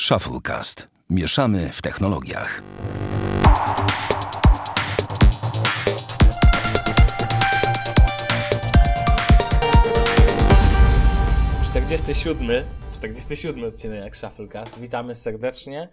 Shufflecast. Mieszamy w technologiach. Czterdziesty siódmy, 47 odcinek Shufflecast. Witamy serdecznie.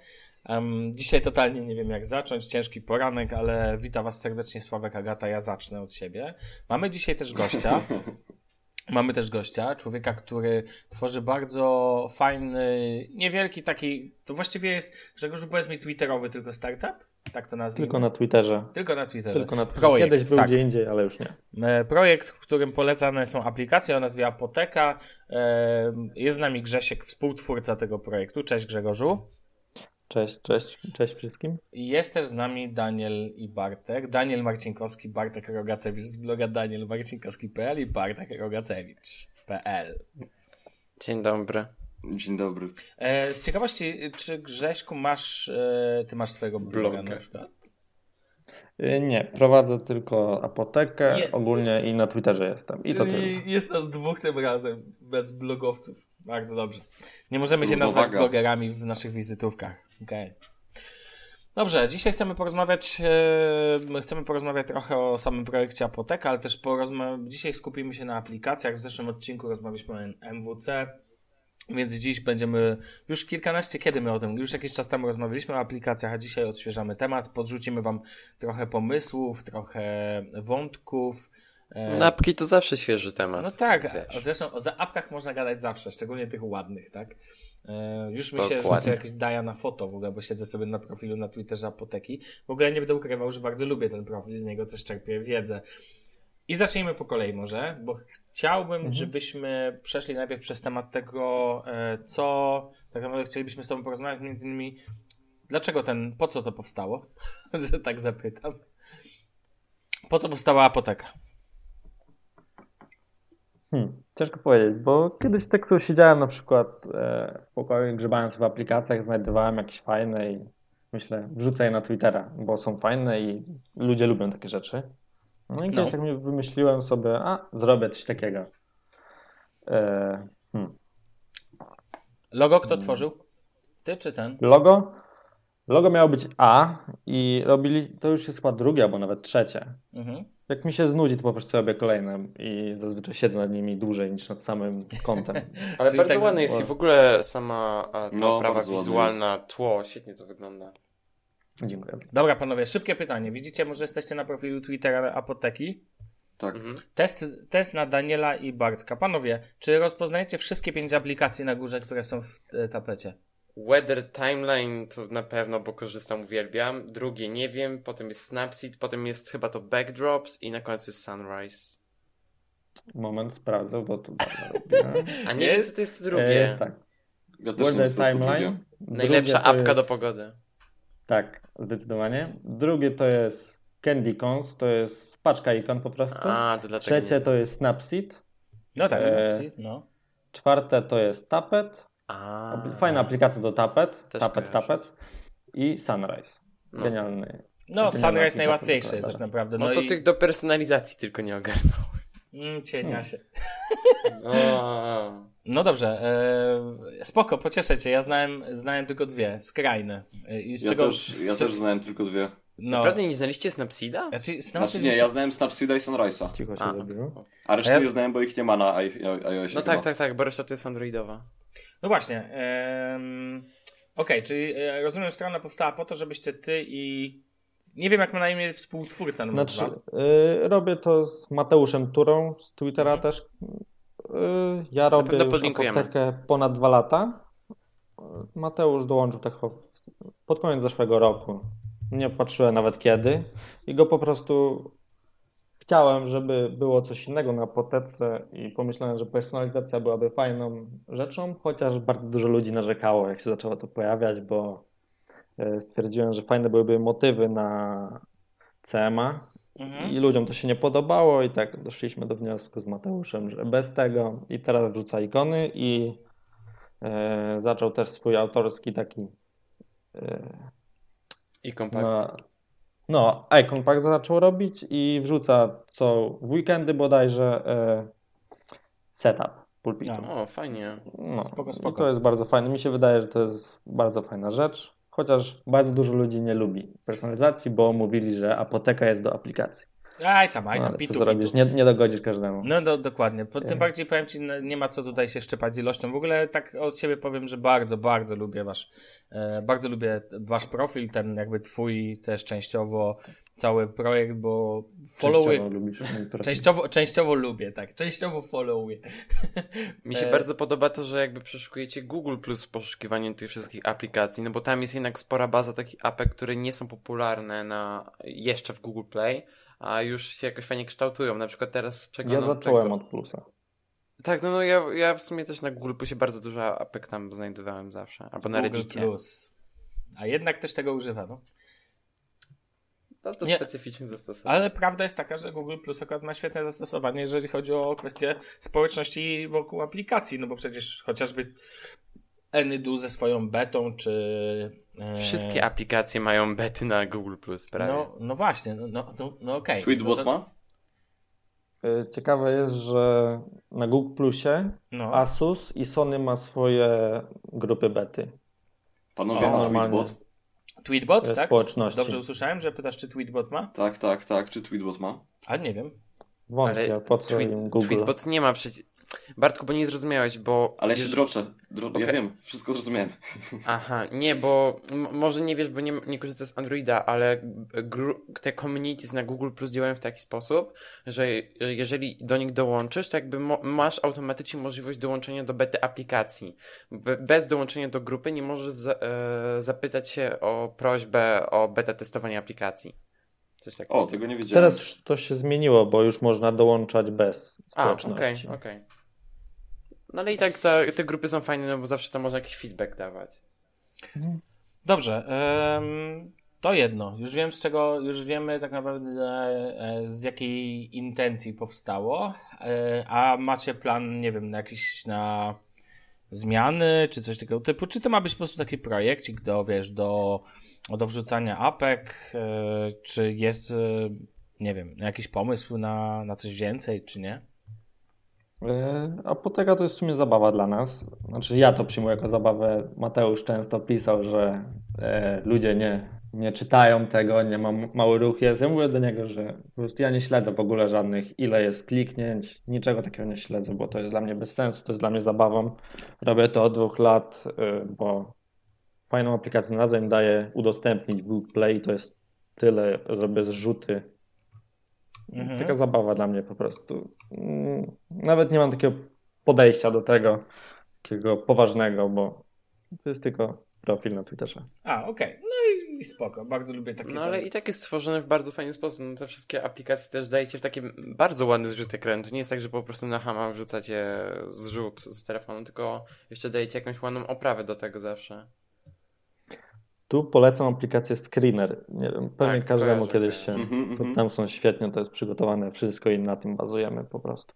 Um, dzisiaj totalnie nie wiem jak zacząć, ciężki poranek, ale witam was serdecznie Sławek Agata, ja zacznę od siebie. Mamy dzisiaj też gościa. Mamy też gościa, człowieka, który tworzy bardzo fajny, niewielki taki, to właściwie jest, Grzegorzu powiedz mi twitterowy tylko startup? Tak to nazwijmy. Tylko na Twitterze. Tylko na Twitterze. Tylko na Projekt, Kiedyś był tak. gdzie indziej, ale już nie. E, Projekt, w którym polecane są aplikacje o nazwie Apoteka. E, Jest z nami Grzesiek, współtwórca tego projektu. Cześć Grzegorzu. Cześć, cześć, cześć wszystkim. I Jest też z nami Daniel i Bartek. Daniel Marcinkowski, Bartek Rogacewicz z bloga danielmarcinkowski.pl i Bartek Rogacewicz.pl. Dzień dobry. Dzień dobry. E, Z ciekawości, czy Grześku masz, e, ty masz swojego bloga Bloga. na przykład? Y, Nie, prowadzę tylko apotekę Jest, ogólnie jest. i na Twitterze jestem. I to tyle. Czyli jest nas dwóch tym razem, bez blogowców. Bardzo dobrze. Nie możemy się Równowaga. nazwać blogerami w naszych wizytówkach. Okej. Dobrze, dzisiaj chcemy porozmawiać, e, chcemy porozmawiać trochę o samym projekcie Apoteka, ale też porozma- dzisiaj skupimy się na aplikacjach. W zeszłym odcinku rozmawialiśmy o MWC, więc dziś będziemy, już kilkanaście, kiedy my o tym, już jakiś czas temu rozmawialiśmy o aplikacjach, a dzisiaj odświeżamy temat, podrzucimy wam trochę pomysłów, trochę wątków. e, No, apki to zawsze świeży temat. no tak, wiesz. zresztą o za apkach można gadać zawsze, szczególnie tych ładnych, tak? E, już mi się rzuca jakieś daja na foto w ogóle, bo siedzę sobie na profilu na Twitterze Apoteki. W ogóle nie będę ukrywał, że bardzo lubię ten profil, z niego też czerpię wiedzę. I zacznijmy po kolei może, bo chciałbym, żebyśmy przeszli najpierw przez temat tego, e, co tak naprawdę chcielibyśmy z Tobą porozmawiać, między innymi dlaczego ten, po co to powstało, że tak zapytam. Po co powstała apoteka? Hmm, ciężko powiedzieć, bo kiedyś tak sobie siedziałem na przykład e, w pokoju, grzebając w aplikacjach, znajdowałem jakieś fajne i myślę, wrzucę je na Twittera, bo są fajne i ludzie lubią takie rzeczy. No i No. kiedyś tak mi wymyśliłem sobie, a zrobię coś takiego. E, hmm. Logo kto tworzył? Ty czy ten? Logo? Logo miało być A i robili, to już jest chyba drugie albo nawet trzecie. Mhm. Jak mi się znudzi, to po prostu robię kolejne i zazwyczaj siedzę nad nimi dłużej niż nad samym kontem. Ale Czyli bardzo tak- ładne jest i w ogóle sama a, ta No, wizualna, tło, świetnie to wygląda. Dziękuję. Dobra, panowie, szybkie pytanie. Widzicie, może jesteście na profilu Twittera Apoteki? Tak. Mhm. Test, test na Daniela i Bartka. Panowie, czy rozpoznajecie wszystkie pięć aplikacji na górze, które są w e, tapecie? Weather Timeline to na pewno, bo korzystam, uwielbiam. Drugie nie wiem, potem jest Snapseed, potem jest chyba to Backdrops i na końcu jest Sunrise. Moment, sprawdzę, bo tu robiłem. A nie Jest? wiem, co to jest to E, drugie. Jest tak. Ja Weather Timeline. drugie. Najlepsza Drugie apka do jest- pogody. Tak, zdecydowanie. Drugie to jest Candy Cons, to jest paczka ikon po prostu. A, to dlatego Trzecie to jest Snapseed. No tak, E, Snapseed, no. Czwarte to jest Tapet. A, Fajna aplikacja do Tapet. Też Tapet, kojarzę. Tapet. I Sunrise. No. Genialny. No, Sunrise najłatwiejszy tak naprawdę. No No, to i... tych do personalizacji tylko nie ogarnął. Mm, cienia się. O, No dobrze, e, spoko, pocieszę cię. Ja znałem, znałem tylko dwie, skrajne. E, I z Ja, czego, też, ja czego- też znałem tylko dwie. No, Naprawdę nie znaliście Snapseeda? znaczy, Znaczy Snapseed nie, mi ja znałem Snapseeda i Sunrise'a. Cicho się A. zrobiło. A reszty Ja- nie znałem, bo ich nie ma na iOSie No chyba. tak, tak, tak, bo reszta to jest androidowa. No właśnie. em, Okej, czyli e, rozumiem, strona powstała po to, żebyście ty i. Nie wiem, jak ma na imię współtwórca numer Znaczy, dwa. y, robię to z Mateuszem Turą z Twittera Mhm. też. Ja robię apotekę ponad dwa lata. Mateusz dołączył tak pod koniec zeszłego roku. Nie patrzyłem nawet kiedy. I go po prostu chciałem, żeby było coś innego na apotece i pomyślałem, że personalizacja byłaby fajną rzeczą, chociaż bardzo dużo ludzi narzekało, jak się zaczęło to pojawiać, bo y, stwierdziłem, że fajne byłyby motywy na CMA, Mhm. i ludziom to się nie podobało i tak doszliśmy do wniosku z Mateuszem, że bez tego i teraz wrzuca ikony i e, zaczął też swój autorski taki e, I kompakt. no, no, Icon Pack zaczął robić i wrzuca co w weekendy bodajże e, setup. pulpitu. No. O, fajnie. No, Spoko, spoko. I to jest bardzo fajne. Mi się wydaje, że to jest bardzo fajna rzecz. Chociaż bardzo dużo ludzi nie lubi personalizacji, bo mówili, że apoteka jest do aplikacji. Aj tam, aj No, tam, ale pitu, co zrobisz? Nie, nie dogodzisz każdemu. No do, dokładnie. Po, tym bardziej powiem Ci, no, nie ma co tutaj się szczepać z ilością. W ogóle tak od siebie powiem, że bardzo, bardzo lubię Wasz, e, bardzo lubię Wasz profil, ten jakby Twój też częściowo cały projekt, bo followy, Częściowo lubisz częściowo, częściowo lubię, tak, częściowo followuję. Mi się E, bardzo podoba to, że jakby przeszukujecie Google Plus w poszukiwaniu tych wszystkich aplikacji, no bo tam jest jednak spora baza takich apek, które nie są popularne na jeszcze w Google Play, a już się jakoś fajnie kształtują. Na przykład teraz Ja przeglądam zacząłem tego... od plusa. Tak, no, no ja, ja w sumie też na Google Plusie bardzo dużo apek tam znajdowałem zawsze, albo na Google Reddicie. Plus. A jednak też tego używa, no. No to Nie. specyficzne zastosowanie. Ale prawda jest taka, że Google Plus akurat ma świetne zastosowanie, jeżeli chodzi o kwestię społeczności wokół aplikacji, no bo przecież chociażby Anydu ze swoją betą, czy... e, Wszystkie aplikacje mają bety na Google Plus prawie. No, no właśnie, no, no, no, no okej. Tweetbot no, ma? Y, Ciekawe jest, że na Google Plusie No, Asus i Sony ma swoje grupy bety. Panowie, O, a normalnie. Tweetbot? Tweetbot, e, tak? społeczności. Dobrze usłyszałem, że pytasz, czy Tweetbot ma? Tak, tak, tak. Czy Tweetbot ma? Ale nie wiem. Wątpię, po co tweet, Google. Tweetbot nie ma przecież... Bartku, bo nie zrozumiałeś, bo... Ale ja się jeżeli- droczę. Dro... Ja Okej. wiem, wszystko zrozumiałem. Aha, nie, bo m- może nie wiesz, bo nie, nie korzystasz z Androida, ale gru- te communities na Google Plus działają w taki sposób, że jeżeli do nich dołączysz, to jakby mo- masz automatycznie możliwość dołączenia do bety aplikacji. Be- bez dołączenia do grupy nie możesz za- e- zapytać się o prośbę o beta testowanie aplikacji. Coś takiego. O, tego nie wiedziałem. Teraz już to się zmieniło, bo już można dołączać bez A, okej, okej. No ale i tak te, grupy są fajne, no bo zawsze tam można jakiś feedback dawać. Dobrze, em, to jedno. Już wiem z czego, już wiemy tak naprawdę e, z jakiej intencji powstało. E, a macie plan, nie wiem, na jakiś na zmiany, czy coś takiego typu? Czy to ma być po prostu taki projekcik do, wiesz, do, do wrzucania apek? E, czy jest, e, nie wiem, jakiś pomysł na, na coś więcej, czy nie? E, Apoteka to jest w sumie zabawa dla nas. Znaczy ja to przyjmuję jako zabawę. Mateusz często pisał, że e, ludzie nie, nie czytają tego, nie mam mały ruch jest. Ja mówię do niego, że ja nie śledzę w ogóle żadnych, ile jest kliknięć, niczego takiego nie śledzę, bo to jest dla mnie bez sensu, to jest dla mnie zabawą. Robię to od dwóch lat, e, bo fajną aplikację na daje udostępnić Google Play, to jest tyle, robię zrzuty Mhm. Taka zabawa dla mnie po prostu. Mm, Nawet nie mam takiego podejścia do tego, takiego poważnego, bo to jest tylko profil na Twitterze. A, okej. No i, i spoko. Bardzo lubię takie No ale i tak jest stworzone w bardzo fajny sposób. No, te wszystkie aplikacje też dajecie w taki bardzo ładny zrzut ekranu. To nie jest tak, że po prostu na hama wrzucacie zrzut z telefonu, tylko jeszcze dajecie jakąś ładną oprawę do tego zawsze. Tu polecam aplikację Screener. Nie wiem, pewnie Tak, każdemu kojarzę, kiedyś kojarzę. się. Mhm, mhm. tam są świetnie, to jest przygotowane wszystko i na tym bazujemy po prostu.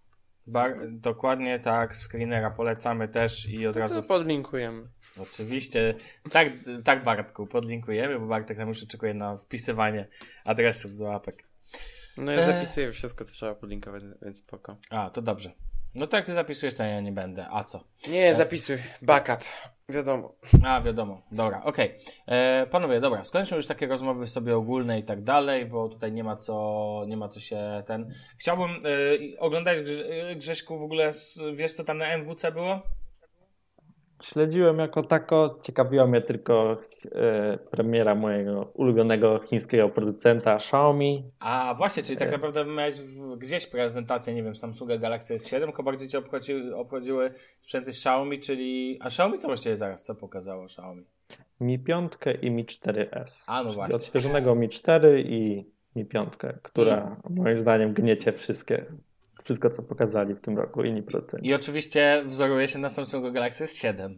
Bar- dokładnie tak, screenera polecamy też i od To, razu. to podlinkujemy. Oczywiście, tak, tak Bartku, podlinkujemy, bo Bartek nam już oczekuje na wpisywanie adresów do apek. No ja E. zapisuję wszystko, co trzeba podlinkować, więc spoko. A, to dobrze. No tak, ty zapisujesz, to ja nie będę. A co? Nie, zapisuj. Backup. Wiadomo. A, wiadomo. Dobra, okej. E, Panowie, dobra, skończmy już takie rozmowy sobie ogólne i tak dalej, bo tutaj nie ma co, nie ma co się ten... Chciałbym, e, oglądać Grze- Grześku w ogóle, z, wiesz co tam na MWC było? Śledziłem jako tako, ciekawiła mnie tylko e, premiera mojego ulubionego chińskiego producenta Xiaomi. A właśnie, czyli tak E. naprawdę miałeś gdzieś prezentację, nie wiem, Samsunga Galaxy S7, tylko bardziej cię obchodziły, obchodziły sprzęty Xiaomi, czyli... A Xiaomi co właściwie zaraz, co pokazało Xiaomi? Mi 5 i Mi 4S. A, no właśnie. Odświeżonego Mi 4 i Mi 5, która Mm. moim zdaniem gniecie wszystkie, wszystko co pokazali w tym roku inni producenci. I oczywiście wzoruje się na Samsungu Galaxy S7.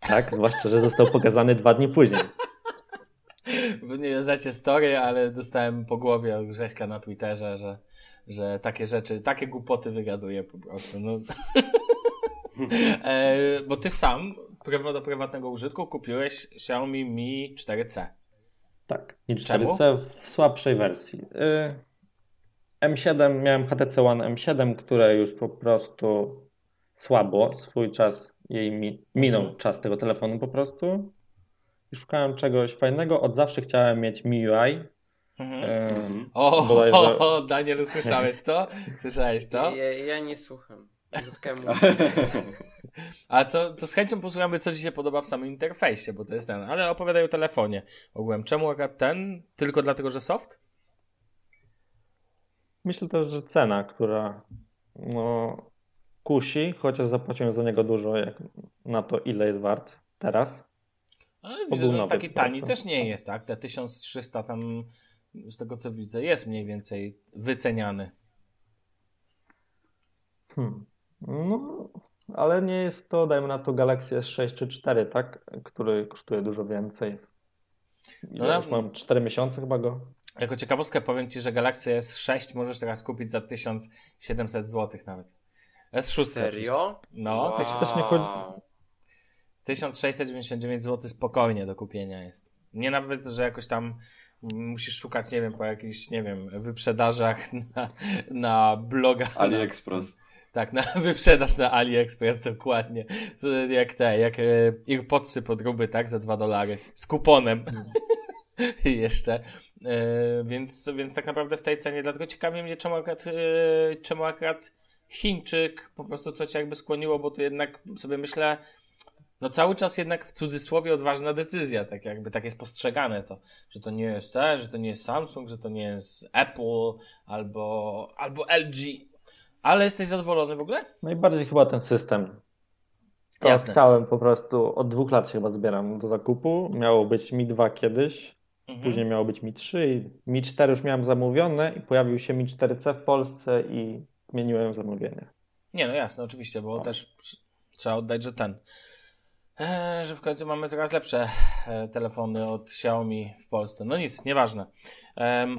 Tak, zwłaszcza, że został pokazany dwa dni później. Wy nie znacie story, ale dostałem po głowie od Grześka na Twitterze, że, że takie rzeczy, takie głupoty wygaduje po prostu. No. e, bo ty sam do prywatnego użytku kupiłeś Xiaomi Mi 4C. Tak, Mi Czemu? 4C w słabszej wersji. Y, M7, miałem HTC One M7, które już po prostu słabo, swój czas jej mi, minął czas tego telefonu po prostu i szukałem czegoś fajnego. Od zawsze chciałem mieć MIUI. Mhm. Mhm. O, bodajże- o, Daniel, usłyszałeś to? Słyszałeś to? Ja, ja nie słucham. Zatkałem. A co, to z chęcią posłuchamy, co Ci się podoba w samym interfejsie, bo to jest ten. Ale opowiadaj o telefonie ogółem. Czemu akurat ten? Tylko dlatego, że soft? Myślę też, że cena, która no, kusi, chociaż zapłaciłem za niego dużo jak na to, ile jest wart teraz. Ale widzę, że taki tani też nie jest, tak? Te 1300 tam, z tego co widzę, jest mniej więcej wyceniany. Hmm. No, ale nie jest to, dajmy na to Galaxy S6 czy 4, tak? Który kosztuje dużo więcej. No, już mam 4 miesiące chyba go. Jako ciekawostkę powiem Ci, że Galaxy S6 możesz teraz kupić za 1700 zł nawet. S6. oczywiście. Serio? No, wow. tyś- też nie chodzi- 1699 zł spokojnie do kupienia jest. Nie nawet, że jakoś tam musisz szukać, nie wiem, po jakichś, nie wiem, wyprzedażach na, na blogach. AliExpress. Tak, na wyprzedaż na AliExpress dokładnie. Jak te, jak e, AirPodsy podróby, tak, za 2 dolary. Z kuponem. I jeszcze. E, więc, więc tak naprawdę w tej cenie, dlatego ciekawi mnie, czemu akurat, e, czemu akurat Chińczyk, po prostu co cię jakby skłoniło, bo to jednak sobie myślę, no cały czas jednak w cudzysłowie odważna decyzja, tak jakby tak jest postrzegane to, że to nie jest te, że to nie jest Samsung, że to nie jest Apple albo, albo LG. Ale jesteś zadowolony w ogóle? Najbardziej chyba ten system. To Jasne. chciałem po prostu, od dwóch lat się chyba zbieram do zakupu. Miało być Mi 2 kiedyś, Mhm. później miało być Mi 3 i Mi 4 już miałem zamówione i pojawił się Mi 4C w Polsce i zmieniłem zamówienie. Nie, no jasne, oczywiście, bo też tr- trzeba oddać, że ten. E, że w końcu mamy coraz lepsze e, telefony od Xiaomi w Polsce. No nic, nieważne.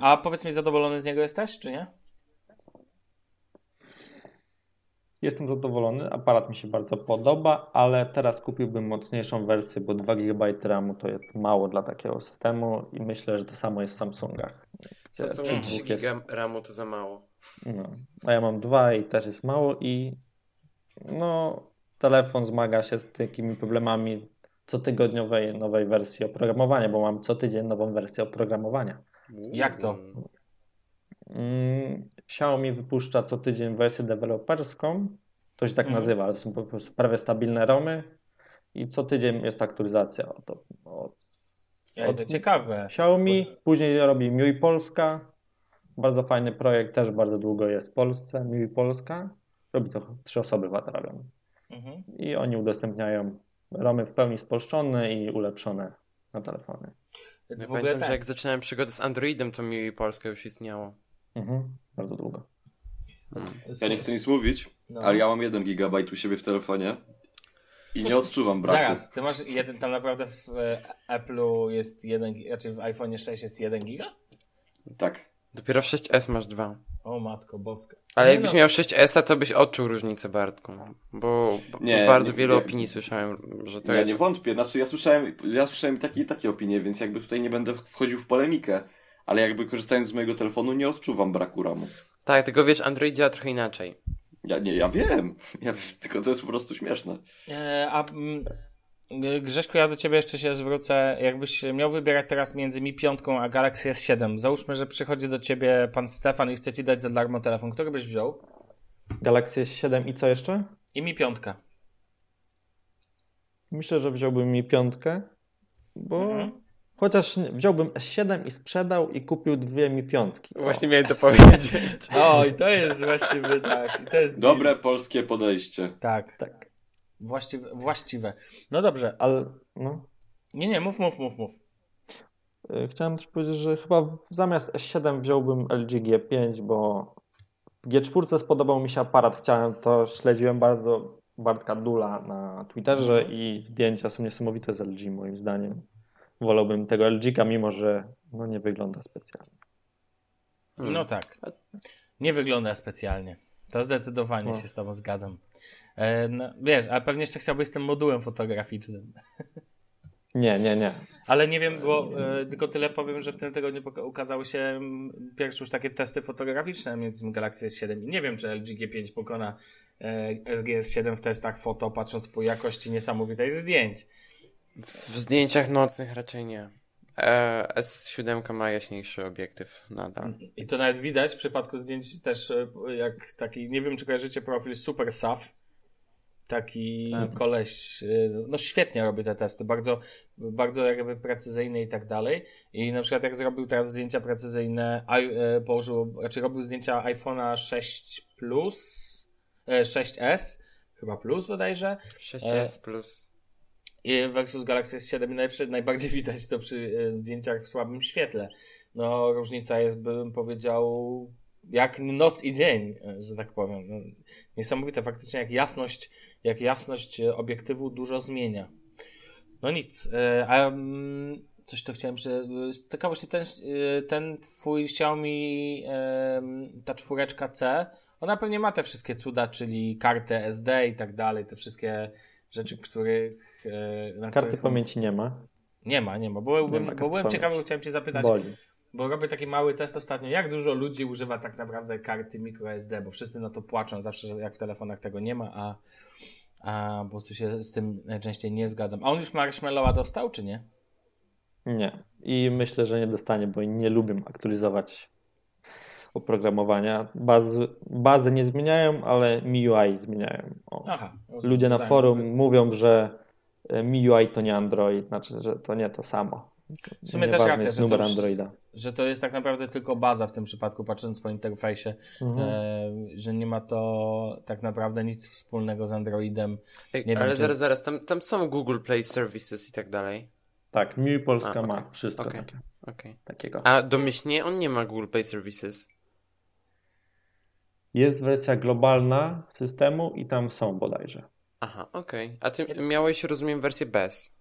A powiedz mi, zadowolony z niego jesteś, czy nie? Jestem zadowolony, aparat mi się bardzo podoba, ale teraz kupiłbym mocniejszą wersję, bo 2 GB RAMu to jest mało dla takiego systemu i myślę, że to samo jest w Samsungach. Samsung przy 3 dwóch jest- giga RAMu to za mało. No, a ja mam dwa i też jest mało i no, telefon zmaga się z takimi problemami cotygodniowej nowej wersji oprogramowania, bo mam co tydzień nową wersję oprogramowania. Jak to? Mm, Xiaomi wypuszcza co tydzień wersję deweloperską, to się tak Mhm. nazywa, ale to są po prostu prawie stabilne ROMy i co tydzień jest aktualizacja od, od Ja, ciekawe. Xiaomi, później robi MIUI Polska, bardzo fajny projekt, też bardzo długo jest w Polsce, MIUI Polska, robi to trzy osoby to robią Mhm. i oni udostępniają ROMy w pełni spolszczone i ulepszone na telefony. Ja W ogóle pamiętam, tak. że jak zaczynałem przygodę z Androidem, to mi Polska już istniało. Mhm, bardzo długo. Ja nie chcę nic mówić, No. ale ja mam 1 GB u siebie w telefonie i nie odczuwam braku. Zaraz, ty masz jeden, tam naprawdę w e, Apple'u jest jeden, gi- znaczy w iPhone 6 jest 1 giga? Tak. Dopiero w 6S masz dwa. O matko boska. Ale Nie jakbyś no, miał 6S, to byś odczuł różnicę, Bartku. Bo bo Nie, bardzo nie- wielu nie- opinii słyszałem, że to ja jest... nie wątpię, znaczy ja słyszałem, ja słyszałem takie i takie opinie, więc jakby tutaj nie będę wchodził w polemikę, ale jakby korzystając z mojego telefonu nie odczuwam braku ramu. Tak, tylko wiesz, Android działa trochę inaczej. Ja nie, ja wiem, ja, tylko to jest po prostu śmieszne. E, a mm, Grześku, ja do ciebie jeszcze się zwrócę. Jakbyś miał wybierać teraz między Mi 5 a Galaxy S7, załóżmy, że przychodzi do ciebie pan Stefan i chce ci dać za darmo telefon, który byś wziął? Galaxy S7 i co jeszcze? I Mi 5. Myślę, że wziąłbym mi piątkę, bo Mhm. chociaż wziąłbym S7 i sprzedał i kupił dwie mi piątki. Właśnie miałem to powiedzieć. O, i to jest właściwy, tak. I to jest Dobre polskie podejście. Tak, Tak, właściwe, właściwe. No dobrze. ale no. Nie, nie, mów, mów, mów, mów. Y, Chciałem też powiedzieć, że chyba zamiast S7 wziąłbym LG G5, bo w G4 spodobał mi się aparat. Chciałem to, śledziłem bardzo Bartka Dula na Twitterze i zdjęcia są niesamowite z LG moim zdaniem. Wolałbym tego LG, mimo że no, nie wygląda specjalnie. Hmm. No tak. Nie wygląda specjalnie. To zdecydowanie No. się z tobą zgadzam. E, no, wiesz, a pewnie jeszcze chciałbyś z tym modułem fotograficznym. Nie, nie, nie. Ale nie wiem, bo e, tylko tyle powiem, że w tym tygodniu ukazały się mm, pierwsze już takie testy fotograficzne między Galaxy S7 i nie wiem, czy LG G5 pokona e, SGS 7 w testach foto, patrząc po jakości niesamowitej zdjęć. W zdjęciach nocnych raczej nie. E, S7 ma jaśniejszy obiektyw nadal. I to nawet widać w przypadku zdjęć też e, jak taki, nie wiem czy kojarzycie profil Super Saf. Taki Tak. koleś, e, no świetnie robi te testy, bardzo, bardzo jakby precyzyjne i tak dalej. I na przykład jak zrobił teraz zdjęcia precyzyjne, e, położył, znaczy robił zdjęcia iPhone'a 6 Plus, e, 6S, chyba Plus bodajże, 6S plus. i versus Galaxy S7 i najprzy- najbardziej widać to przy zdjęciach w słabym świetle. No, różnica jest, bym powiedział, jak noc i dzień, e, że tak powiem. No, niesamowite faktycznie, jak jasność, jak jasność e, obiektywu dużo zmienia. No nic, e, a mm, coś to chciałem, że z ciekawości ten, ten twój Xiaomi, ta czwóreczka C, ona pewnie ma te wszystkie cuda, czyli kartę SD i tak dalej, te wszystkie rzeczy, których... Na Karty których... pamięci nie ma. Nie ma, nie ma. Bo, byłem, Nie ma bo byłem pamięci. ciekawy, chciałem Cię zapytać, Boli. Bo robię taki mały test ostatnio, jak dużo ludzi używa tak naprawdę karty microSD, bo wszyscy na to płaczą zawsze, że jak w telefonach tego nie ma, a, a po prostu się z tym najczęściej nie zgadzam. A on już Marshmallowa dostał, czy nie? Nie. I myślę, że nie dostanie, bo nie lubię aktualizować oprogramowania. Bazy, bazy nie zmieniają, ale MIUI zmieniają. Aha. Ludzie na Tak, forum mówią, że e, MIUI to nie Android, znaczy, że to nie to samo. W sumie też racja, jest że to numer już- Androida. Że to jest tak naprawdę tylko baza w tym przypadku, patrząc po interfejsie, Mhm. e, że nie ma to tak naprawdę nic wspólnego z Androidem. Ej, Nie wiem, ale czy- zaraz, zaraz, tam, tam są Google Play Services i tak dalej. Tak, MIUI Polska A, ma okej, wszystko okej. takie, Okej. takiego. A domyślnie on nie ma Google Play Services. Jest wersja globalna systemu i tam są bodajże. Aha, okej. A ty miałeś, rozumiem, wersję bez.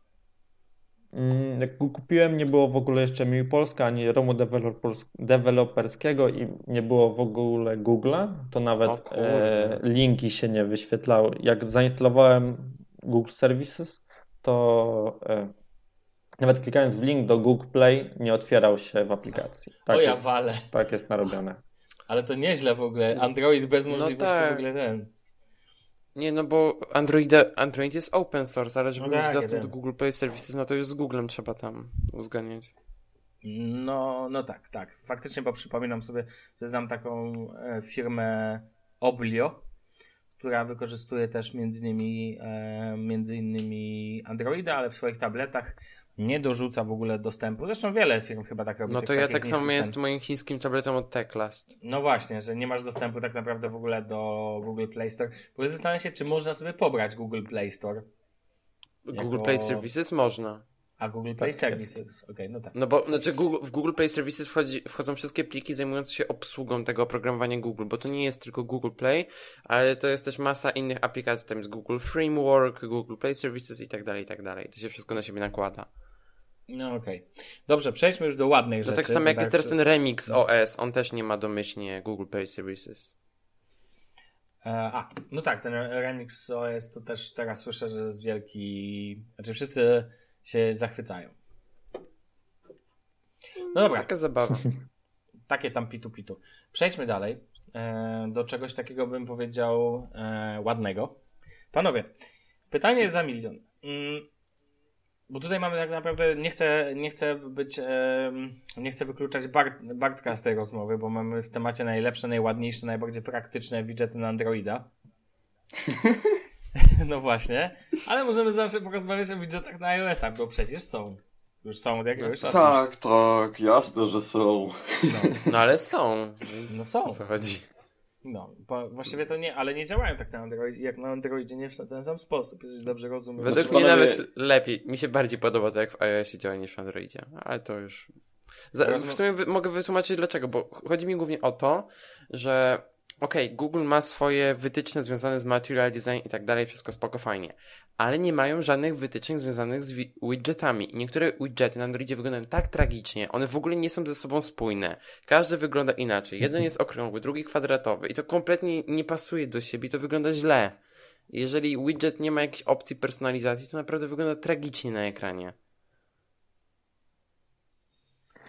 Mm, Jak go kupiłem, nie było w ogóle jeszcze MIUI Polska, ani ROMu dewelopers- deweloperskiego i nie było w ogóle Google'a, to nawet e, linki się nie wyświetlały. Jak zainstalowałem Google Services, to e, nawet klikając w link do Google Play nie otwierał się w aplikacji. Tak, o ja jest, wale. tak jest narobione. Ale to nieźle w ogóle. Android bez No możliwości tak. w ogóle ten. Nie, no bo Android, Android jest open source, ale żeby No mieć tak, dostęp do. Google Play Services, no to już z Googlem trzeba tam uzgadniać. No, no tak, tak. Faktycznie, bo przypominam sobie, że znam taką e, firmę Oblio, która wykorzystuje też między innymi, e, między innymi Androida, ale w swoich tabletach nie dorzuca w ogóle dostępu. Zresztą wiele firm chyba tak robi. No to ja tak samo miałem z moim chińskim tabletem od Techlast. No właśnie, że nie masz dostępu tak naprawdę w ogóle do Google Play Store. Bo zastanawiam się, czy można sobie pobrać Google Play Store, Google Jako- Play Services można. a Google Play Tak, Services, okej, no tak. No bo znaczy Google, w Google Play Services wchodzi, wchodzą wszystkie pliki zajmujące się obsługą tego oprogramowania Google, bo to nie jest tylko Google Play, ale to jest też masa innych aplikacji, tam jest Google Framework, Google Play Services i tak dalej, i tak dalej. To się wszystko na siebie nakłada. No okej. Dobrze, przejdźmy już do ładnych No rzeczy. tak samo jak jest teraz ten Remix OS, on też nie ma domyślnie Google Play Services. E, A, no tak, ten remix OS to też teraz słyszę, że jest wielki. Znaczy wszyscy się zachwycają. No dobra, Taka zabawa. takie tam pitu pitu. Przejdźmy dalej e, do czegoś takiego bym powiedział e, ładnego. Panowie, pytanie za milion. Bo tutaj mamy tak naprawdę, nie chcę, nie chcę być, e, nie chcę wykluczać Bart, Bartka z tej rozmowy, bo mamy w temacie najlepsze, najładniejsze, najbardziej praktyczne widgety na Androida. no właśnie, ale możemy zawsze porozmawiać o widgetach na iOS-a, bo przecież są. Już są od jakiegoś czasu. Tak, tak, jasne, że są. No ale są. No są. O co chodzi? No, bo właściwie to nie, ale nie działają tak na Androidzie, jak na Androidzie, nie w ten sam sposób, jeżeli dobrze rozumiem. Według Znaczy, mnie nawet lepiej. Mi się bardziej podoba to, jak w iOSie działa niż w Androidzie. Ale to już... Za, w sumie wy, mogę wytłumaczyć dlaczego, bo chodzi mi głównie o to, że okej, Google ma swoje wytyczne związane z material design i tak dalej, wszystko spoko, fajnie. Ale nie mają żadnych wytycznych związanych z wi- widgetami. I niektóre widgety na Androidzie wyglądają tak tragicznie, one w ogóle nie są ze sobą spójne. Każdy wygląda inaczej. Jeden jest okrągły, drugi kwadratowy i to kompletnie nie pasuje do siebie, to wygląda źle. Jeżeli widget nie ma jakiejś opcji personalizacji, to naprawdę wygląda tragicznie na ekranie.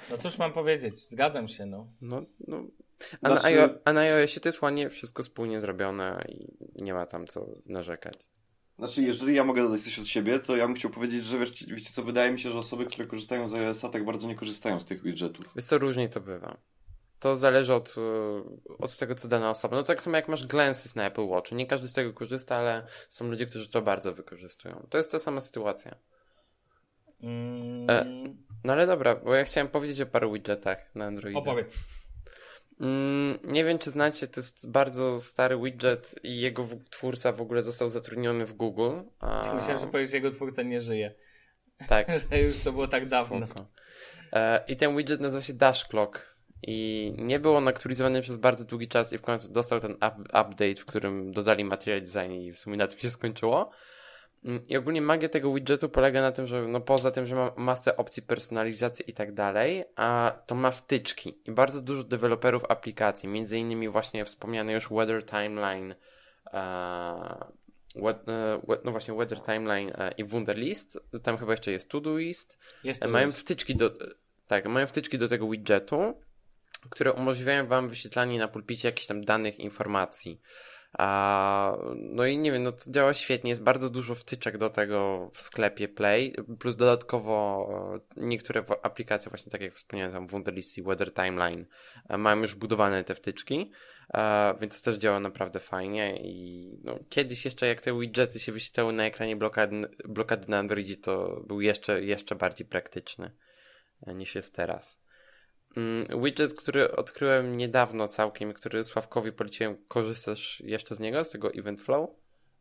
No cóż mam powiedzieć, zgadzam się, no. No, no A, na, Znaczy- iO- a na iOSie to jest ładnie wszystko spójnie zrobione i nie ma tam co narzekać. Znaczy, jeżeli ja mogę dodać coś od siebie, to ja bym chciał powiedzieć, że wiecie, wiecie co, wydaje mi się, że osoby, które korzystają z iOS-a tak bardzo nie korzystają z tych widgetów. Wiesz co, różnie to bywa. To zależy od, e, od tego, co dana osoba. No tak samo jak masz glances na Apple Watch. Nie każdy z tego korzysta, ale są ludzie, którzy to bardzo wykorzystują. To jest ta sama sytuacja. Mm, E, No ale dobra, bo ja chciałem powiedzieć o paru widgetach na Androida. opowiedz. Mm, nie wiem, czy znacie, to jest bardzo stary widget i jego twórca w ogóle został zatrudniony w Google. A... Myślałem, że powiesz, że jego twórca nie żyje. Tak. Że już to było tak dawno. Spoko. E, I ten widget nazywa się Dash Clock. I nie był on aktualizowany przez bardzo długi czas i w końcu dostał ten up, update, w którym dodali material design i w sumie na tym się skończyło. Mm, I ogólnie magia tego widgetu polega na tym, że no poza tym, że ma masę opcji personalizacji i tak dalej, a to ma wtyczki i bardzo dużo deweloperów aplikacji, między innymi właśnie wspomniany już Weather Timeline, e, e, no właśnie Weather Timeline e, i Wunderlist, tam chyba jeszcze jest Todoist, Jest to mają wtyczki do, tak, mają wtyczki do tego widgetu, które umożliwiają wam wyświetlanie na pulpicie jakichś tam danych, informacji. A, no i nie wiem, no to działa świetnie, jest bardzo dużo wtyczek do tego w sklepie Play, plus dodatkowo e, niektóre aplikacje, właśnie tak jak wspomniałem, tam Wunderlist i Weather Timeline, e, mają już budowane te wtyczki, e, więc to też działa naprawdę fajnie i no, kiedyś jeszcze jak te widgety się wyświetlały na ekranie blokady, blokady na Androidzie, to był jeszcze, jeszcze bardziej praktyczny niż jest teraz. Mm, Widget, który odkryłem niedawno całkiem, który Sławkowi poleciłem, korzystasz jeszcze z niego, z tego Event Flow?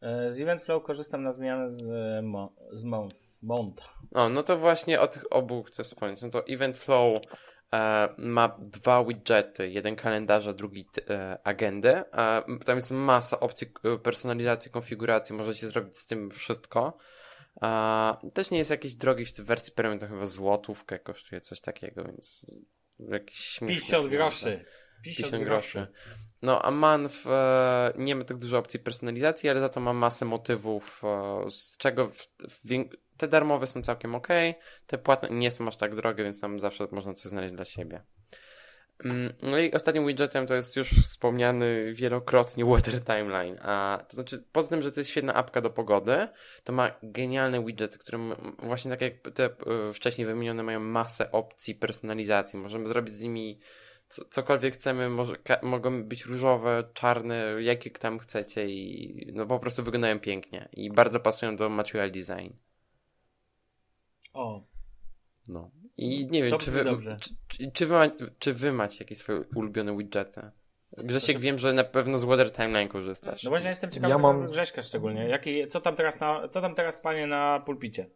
E, Z Eventflow korzystam na zmianę z, e, Mo- z. O, no to właśnie o tych obu chcę wspomnieć. No to Event Flow e, ma dwa widgety, jeden kalendarza, drugi e, agendę. E, tam jest masa opcji personalizacji, konfiguracji, możecie zrobić z tym wszystko. Też nie jest jakiś drogi w wersji premium, to chyba złotówkę kosztuje coś takiego, więc jakiś śmieszny 50 pieniądze. groszy. 50 50 groszy. No, a Manf e, nie ma tak dużo opcji personalizacji, ale za to ma masę motywów, e, z czego w, w, te darmowe są całkiem ok, te płatne nie są aż tak drogie, więc tam zawsze można coś znaleźć dla siebie. Mm, No i ostatnim widgetem to jest już wspomniany wielokrotnie Weather Timeline. A to znaczy, poza tym, że to jest świetna apka do pogody, to ma genialne widgety, które m- właśnie tak jak te e, wcześniej wymienione mają masę opcji personalizacji. Możemy zrobić z nimi co, cokolwiek chcemy, może, mogą być różowe, czarne, jakie tam chcecie i no po prostu wyglądają pięknie i bardzo pasują do material design. O, No. I nie wiem, czy wy, dobrze. czy, czy, wy ma, czy wy macie jakieś swoje ulubione widgety? Grzesiek, wiem, że na pewno z Weather Timeline korzystasz. no właśnie jestem ciekawy Ja mam- Grześka szczególnie. Jaki, co, tam teraz na, co tam teraz panie na pulpicie?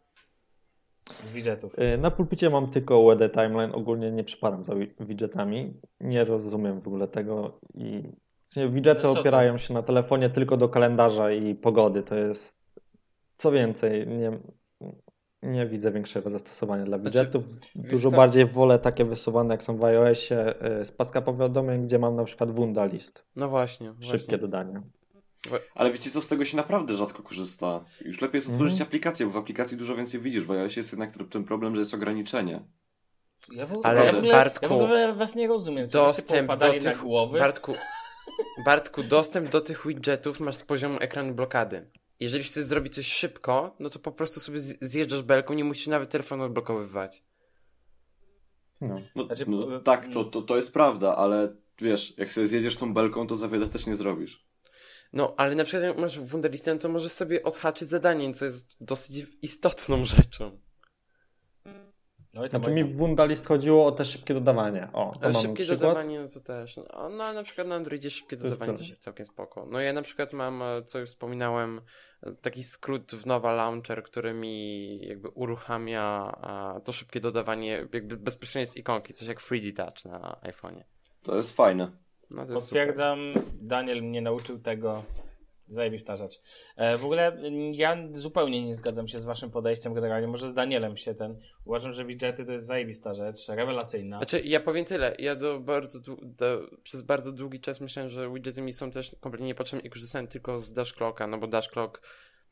Z widgetów. Y, Na pulpicie mam tylko UED Timeline, ogólnie nie przypadam za wi- widgetami. Nie rozumiem w ogóle tego i widgety No opierają się na telefonie tylko do kalendarza i pogody. To jest co więcej, nie, nie widzę większego zastosowania dla widgetów. wiesz Dużo bardziej wolę takie wysuwane jak są w iOSie y, z paska powiadomień, gdzie mam na przykład Wunda list. No właśnie, Szybkie właśnie. dodanie. Ale wiecie co, z tego się naprawdę rzadko korzysta. Już lepiej jest otworzyć Mhm. aplikację, bo w aplikacji dużo więcej widzisz. W iOSie jest jednak ten problem, że jest ograniczenie. Ja w, Ale ja w ogóle, Bartku, ja w ogóle was nie rozumiem. Czy dostęp do popadali na tych... głowy? Bartku, Bartku, dostęp do tych widgetów masz z poziomu ekranu blokady. Jeżeli chcesz zrobić coś szybko, no to po prostu sobie zjeżdżasz belką, nie musisz nawet telefonu odblokowywać. No. No, Znaczy, no, y, tak, to, to, to jest prawda, ale wiesz, jak sobie zjedziesz tą belką, to za wiele też nie zrobisz. No, ale na przykład jak masz Wunderlistę, no to możesz sobie odhaczyć zadanie, co jest dosyć istotną rzeczą. No i tam Znaczy mi w Wunda list chodziło o te szybkie dodawanie. O, to Ale mam szybkie przykład. dodawanie, no to też. No, no, a na przykład na Androidzie szybkie To dodawanie prawda. też jest całkiem spoko. No ja na przykład mam, e, co już wspominałem, e, taki skrót w Nowa Launcher, który mi jakby uruchamia to szybkie dodawanie jakby bezpośrednio z ikonki, coś jak 3D Touch na iPhone'ie. To jest fajne. No to jest Potwierdzam, Daniel mnie nauczył tego. Zajebista rzecz. E, w ogóle m, ja zupełnie nie zgadzam się z waszym podejściem generalnie. Może z Danielem się ten. Uważam, że widgety to jest zajebista rzecz, rewelacyjna. Znaczy, ja powiem tyle. Ja do bardzo, do, przez bardzo długi czas myślałem, że widgety mi są też kompletnie niepotrzebne i korzystałem tylko z Dash Clocka, no bo Dash Clock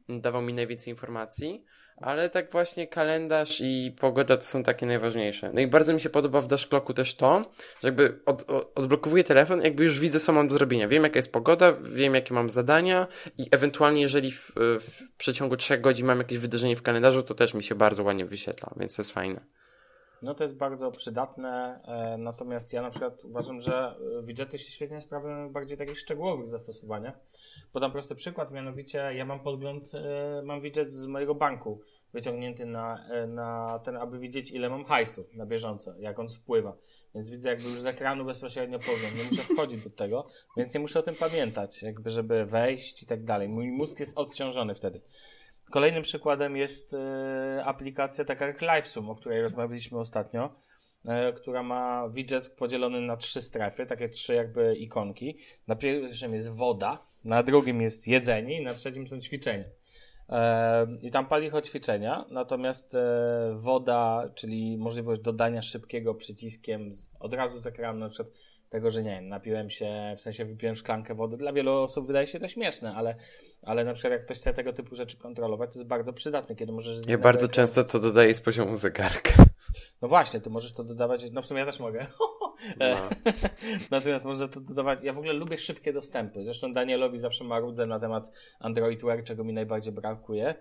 dawał mi najwięcej informacji, ale tak właśnie kalendarz i pogoda to są takie najważniejsze. No i bardzo mi się podoba w Dashclocku też to, że jakby od, od, odblokowuję telefon, jakby już widzę, co mam do zrobienia. Wiem, jaka jest pogoda, wiem, jakie mam zadania i ewentualnie, jeżeli w, w przeciągu trzech godzin mam jakieś wydarzenie w kalendarzu, to też mi się bardzo ładnie wyświetla, więc to jest fajne. No to jest bardzo przydatne, e, natomiast ja na przykład uważam, że e, widgety się świetnie sprawują w bardziej takich szczegółowych zastosowaniach. Podam prosty przykład, mianowicie ja mam podgląd, e, mam widget z mojego banku wyciągnięty na, e, na ten, aby widzieć ile mam hajsu na bieżąco, jak on spływa. Więc widzę jakby już z ekranu bezpośrednio podgląd, nie muszę wchodzić do tego, więc nie muszę o tym pamiętać, jakby żeby wejść i tak dalej. Mój mózg jest odciążony wtedy. Kolejnym przykładem jest e, aplikacja taka jak LiveSum, o której rozmawialiśmy ostatnio, która ma widget podzielony na trzy strefy, takie trzy jakby ikonki. Na pierwszym jest woda, na drugim jest jedzenie i na trzecim są ćwiczenia. E, I tam pali o ćwiczenia, natomiast e, woda, czyli możliwość dodania szybkiego przyciskiem od razu z ekranu, na przykład tego, że nie wiem, napiłem się, w sensie wypiłem szklankę wody. Dla wielu osób wydaje się to śmieszne, ale, ale na przykład jak ktoś chce tego typu rzeczy kontrolować, to jest bardzo przydatne, kiedy możesz... Ja bardzo ekranu- często to dodaję z poziomu zegarka. No właśnie, ty możesz to dodawać, no w sumie ja też mogę. E, No. Natomiast można to dodawać. Ja w ogóle lubię szybkie dostępy. Zresztą Danielowi zawsze marudzę na temat Android Wear, czego mi najbardziej brakuje.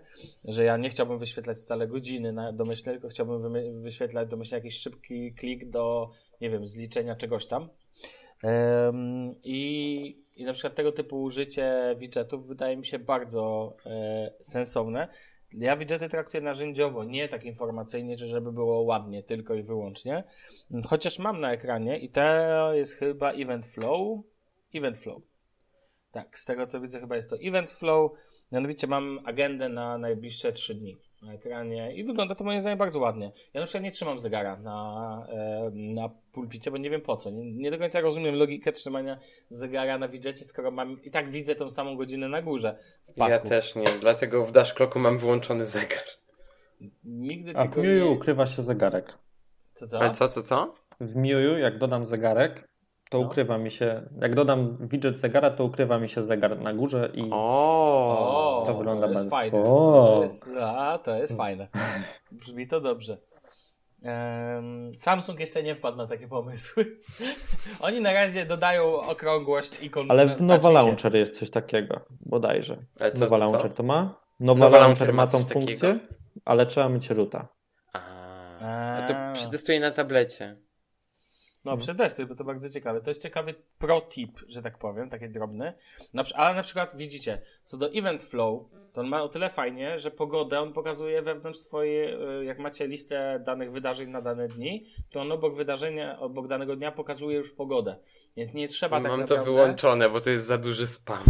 Że ja nie chciałbym wyświetlać wcale godziny na domyślnie, tylko chciałbym wyświetlać domyślnie jakiś szybki klik do, nie wiem, zliczenia czegoś tam. Em, I, I na przykład tego typu użycie widgetów wydaje mi się bardzo e, sensowne. Ja widgety traktuję narzędziowo, nie tak informacyjnie, czy żeby było ładnie tylko i wyłącznie. Chociaż mam na ekranie i to jest chyba Event Flow. Event Flow. Tak, z tego co widzę chyba jest to Event Flow. Mianowicie mam agendę na najbliższe 3 dni na ekranie i wygląda to moim zdaniem bardzo ładnie. Ja na przykład nie trzymam zegara na, e, na pulpicie, bo nie wiem po co. Nie, nie do końca rozumiem logikę trzymania zegara na widżecie, skoro mam i tak widzę tą samą godzinę na górze w Ja pasku. też nie, dlatego w Dashclocku mam wyłączony zegar. Nigdy A w Miuju nie... ukrywa się zegarek. Co, co? Ale co, co, co? W Miuju, jak dodam zegarek, to No. ukrywa mi się. Jak dodam widget zegara, to ukrywa mi się zegar na górze i O, O, to wygląda jest bardzo- fajne. To jest, a, to jest fajne. Brzmi to dobrze. Samsung jeszcze nie wpadł na takie pomysły. Oni na razie dodają okrągłość ikon Ale Nowa. Launcher jest coś takiego, bodajże. Ale co? Launcher to ma? Nowa, Nowa Launcher ma tą funkcję, takiego? ale trzeba mieć roota. A, A. a to przetestuję na tablecie. No, przetestuj, bo to bardzo ciekawe. To jest ciekawy pro tip, że tak powiem, taki drobny. Na, ale na przykład widzicie, co do Event Flow, to on ma o tyle fajnie, że pogodę on pokazuje wewnątrz swojej, y, jak macie listę danych wydarzeń na dane dni, to on obok wydarzenia, obok danego dnia pokazuje już pogodę. Więc nie trzeba tak Mam naprawdę... to wyłączone, bo to jest za duży spam.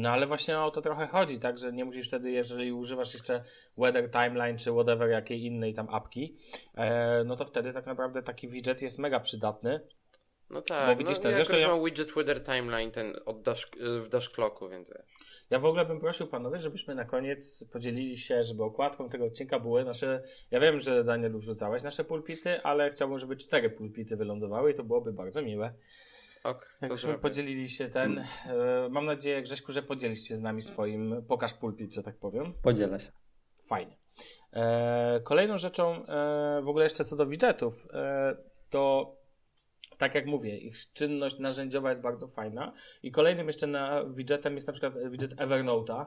No ale właśnie o to trochę chodzi, tak, że nie musisz wtedy, jeżeli używasz jeszcze Weather Timeline czy whatever jakiej innej tam apki, e, no to wtedy tak naprawdę taki widget jest mega przydatny. No tak, Bo widzisz, no, ten- ja zresztą ja- widget Weather Timeline ten od dash, w Dashclocku, więc. Ja w ogóle bym prosił panowie, żebyśmy na koniec podzielili się, żeby okładką tego odcinka były nasze. Ja wiem, że Daniel wrzucałeś nasze pulpity, ale chciałbym, żeby cztery pulpity wylądowały i to byłoby bardzo miłe. Ok, to Jakbyśmy zrobię. podzielili się ten. E, mam nadzieję, Grześku, że podzielisz się z nami swoim pokaż pulpit, że tak powiem. Podzielę się. Fajnie. E, kolejną rzeczą, e, w ogóle jeszcze co do widgetów, e, to tak jak mówię, ich czynność narzędziowa jest bardzo fajna. I kolejnym jeszcze na widgetem jest na przykład widget Evernote'a,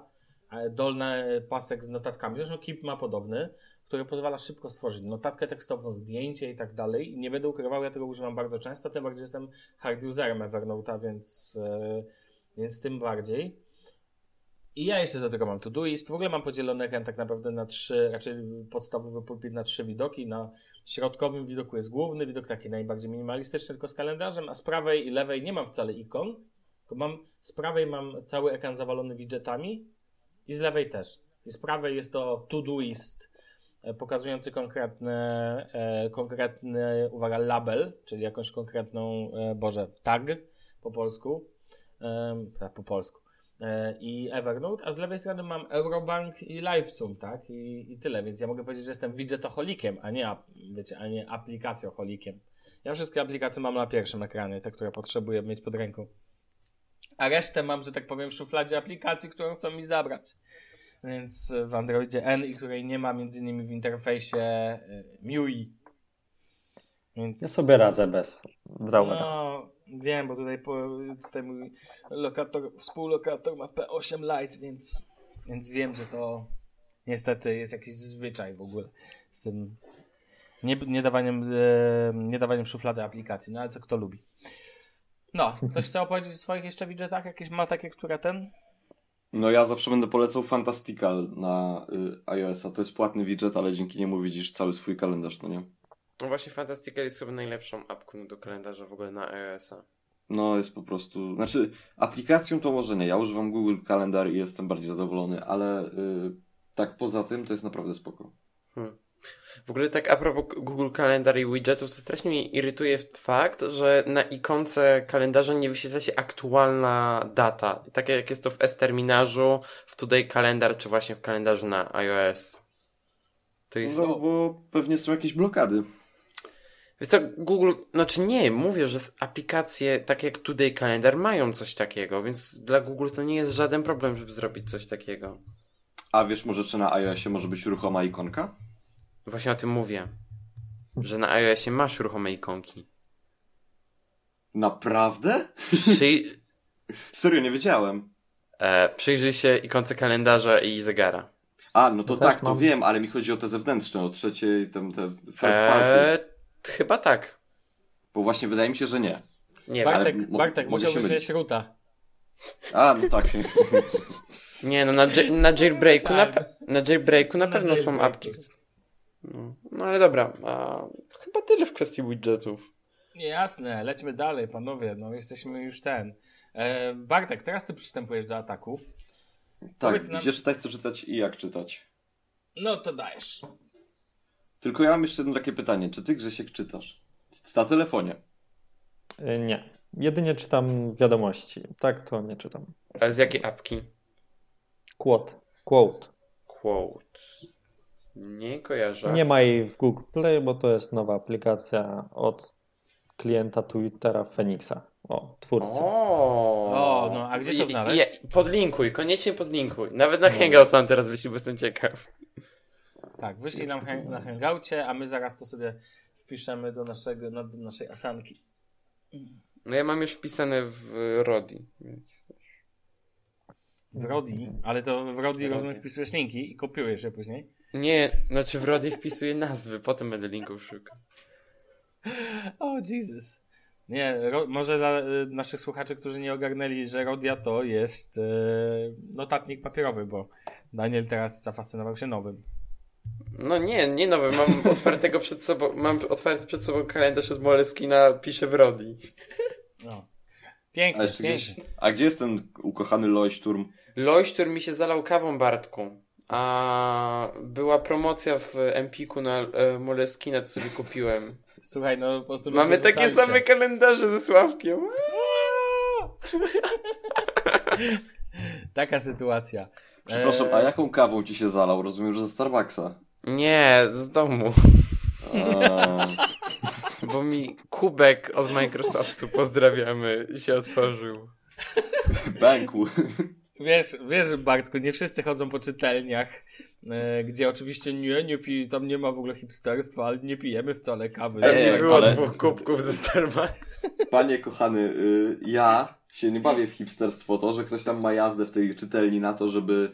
e, dolny pasek z notatkami. Zresztą Keep ma podobny, który pozwala szybko stworzyć notatkę tekstową, zdjęcie i tak dalej. Nie będę ukrywał, ja tego używam bardzo często, tym bardziej jestem hard userem Evernote'a, więc, e, więc tym bardziej. I ja jeszcze do tego mam Todoist. W ogóle mam podzielony ekran tak naprawdę na trzy, raczej podstawowy pulpit na trzy widoki. Na środkowym widoku jest główny widok, taki najbardziej minimalistyczny, tylko z kalendarzem, a z prawej i lewej nie mam wcale ikon. Tylko mam, z prawej mam cały ekran zawalony widgetami i z lewej też. I z prawej jest to Todoist pokazujący konkretny, e, konkretny, uwaga, label, czyli jakąś konkretną, e, Boże, tag po polsku. E, tak, po polsku e, i Evernote, a z lewej strony mam Eurobank i LiveSum, tak? I, I tyle, więc ja mogę powiedzieć, że jestem widgetoholikiem, a nie, wiecie, a nie aplikacjoholikiem. Ja wszystkie aplikacje mam na pierwszym ekranie, te, które potrzebuję mieć pod ręką. A resztę mam, że tak powiem, w szufladzie aplikacji, którą chcą mi zabrać. Więc w Androidzie N i której nie ma między innymi w interfejsie e, MIUI. Więc... Ja sobie radzę bez Drawera. No, wiem, bo tutaj, po, tutaj mój lokator, współlokator ma P8 Lite, więc, więc wiem, że to niestety jest jakiś zwyczaj w ogóle z tym nie, nie, dawaniem, e, nie dawaniem szuflady aplikacji, no ale co kto lubi. No, ktoś chce opowiedzieć o swoich jeszcze widgetach? Jakieś ma takie, które ten? No ja zawsze będę polecał Fantastical na y, iOS-a. To jest płatny widget, ale dzięki niemu widzisz cały swój kalendarz, no nie? No właśnie Fantastical jest chyba najlepszą apką do kalendarza w ogóle na iOS-a. No jest po prostu... Znaczy, aplikacją to może nie. Ja używam Google Kalendar i jestem bardziej zadowolony, ale y, tak poza tym to jest naprawdę spoko. Hmm. W ogóle tak a propos Google Kalendar i widgetów, to strasznie mnie irytuje fakt, że na ikonce kalendarza nie wyświetla się aktualna data. Tak jak jest to w S-terminarzu, w Today Kalendar, czy właśnie w kalendarzu na iOS. To jest... No bo pewnie są jakieś blokady. Wiesz co, Google, znaczy nie, mówię, że aplikacje takie jak Today Calendar mają coś takiego, więc dla Google to nie jest żaden problem, żeby zrobić coś takiego. A wiesz może, czy na iOSie może być ruchoma ikonka? Właśnie o tym mówię. Że na iOSie masz ruchome ikonki. Naprawdę? Przy... Serio, nie wiedziałem. E, przyjrzyj się ikonce kalendarza i zegara. A, no to Ja też tak, to mam. wiem, ale mi chodzi o te zewnętrzne, o trzeciej, tam te third party. E, chyba tak. Bo właśnie wydaje mi się, że nie. Nie wiem. Bartek, mo- Bartek musiałbyś mieć ruta. A, no tak. Nie, no na, na jailbreaku na, na jailbreaku na Na pewno są apki. No, no ale dobra, a, chyba tyle w kwestii widgetów. Jasne, lećmy dalej, panowie. No, jesteśmy już ten. E, Bartek, teraz ty przystępujesz do ataku. tak, Powiedz nam- gdzie czytać, co czytać i jak czytać. No to dajesz. Tylko ja mam jeszcze jedno takie pytanie. Czy ty, Grzesiek, czytasz? Na telefonie. Y, Nie. Jedynie czytam wiadomości. Tak to nie czytam. A z jakiej apki? Quote. Quote. Quote. Nie kojarzę. Nie ma jej w Google Play, bo to jest nowa aplikacja od klienta Twittera Phoenixa. O, twórcy. O, O, no, a gdzie to znaleźć? i- podlinkuj, koniecznie podlinkuj. Nawet na Hangout sam teraz wyślij, bo jestem ciekaw. Tak, wyślij nam hang- na hangoucie, a my zaraz to sobie wpiszemy do, naszego, no, do naszej asanki. No ja mam już wpisane w Rodi, więc... W Rodi, ale to w Rodi rozumiem wpisujesz linki i kopiujesz je później. Nie, znaczy w Rodi wpisuję nazwy, potem będę linków szukał. O, Jesus. Nie, ro, może dla y, naszych słuchaczy, którzy nie ogarnęli, że Rodia to jest y, notatnik papierowy, bo Daniel teraz zafascynował się nowym. No nie, nie nowy, mam otwartego przed sobą, mam otwarty przed sobą kalendarz od Moleskina, piszę w Rodi. No. A, Pięknie, jeszcze gdzieś... pięknie. A gdzie jest ten ukochany Leuchtturm? Lojsztur mi się zalał kawą, Bartku. A była promocja w Empiku na e, Moleskina, to sobie kupiłem. Słuchaj, no po prostu Mamy takie same się. kalendarze ze Sławkiem. Taka sytuacja. Przepraszam, Eee, a jaką kawą ci się zalał? Rozumiem, że ze Starbucksa. Nie, z domu. A, Bo mi kubek od Microsoftu, pozdrawiamy, się otworzył. Banku. Wiesz, wiesz, Bartku, nie wszyscy chodzą po czytelniach, e, gdzie oczywiście nie, nie pi, tam nie ma w ogóle hipsterstwa, ale nie pijemy wcale kawy. Ej, nie Tak, było ale- dwóch kubków ze Starbucks. Panie kochany, y, ja się nie bawię w hipsterstwo to, że ktoś tam ma jazdę w tej czytelni na to, żeby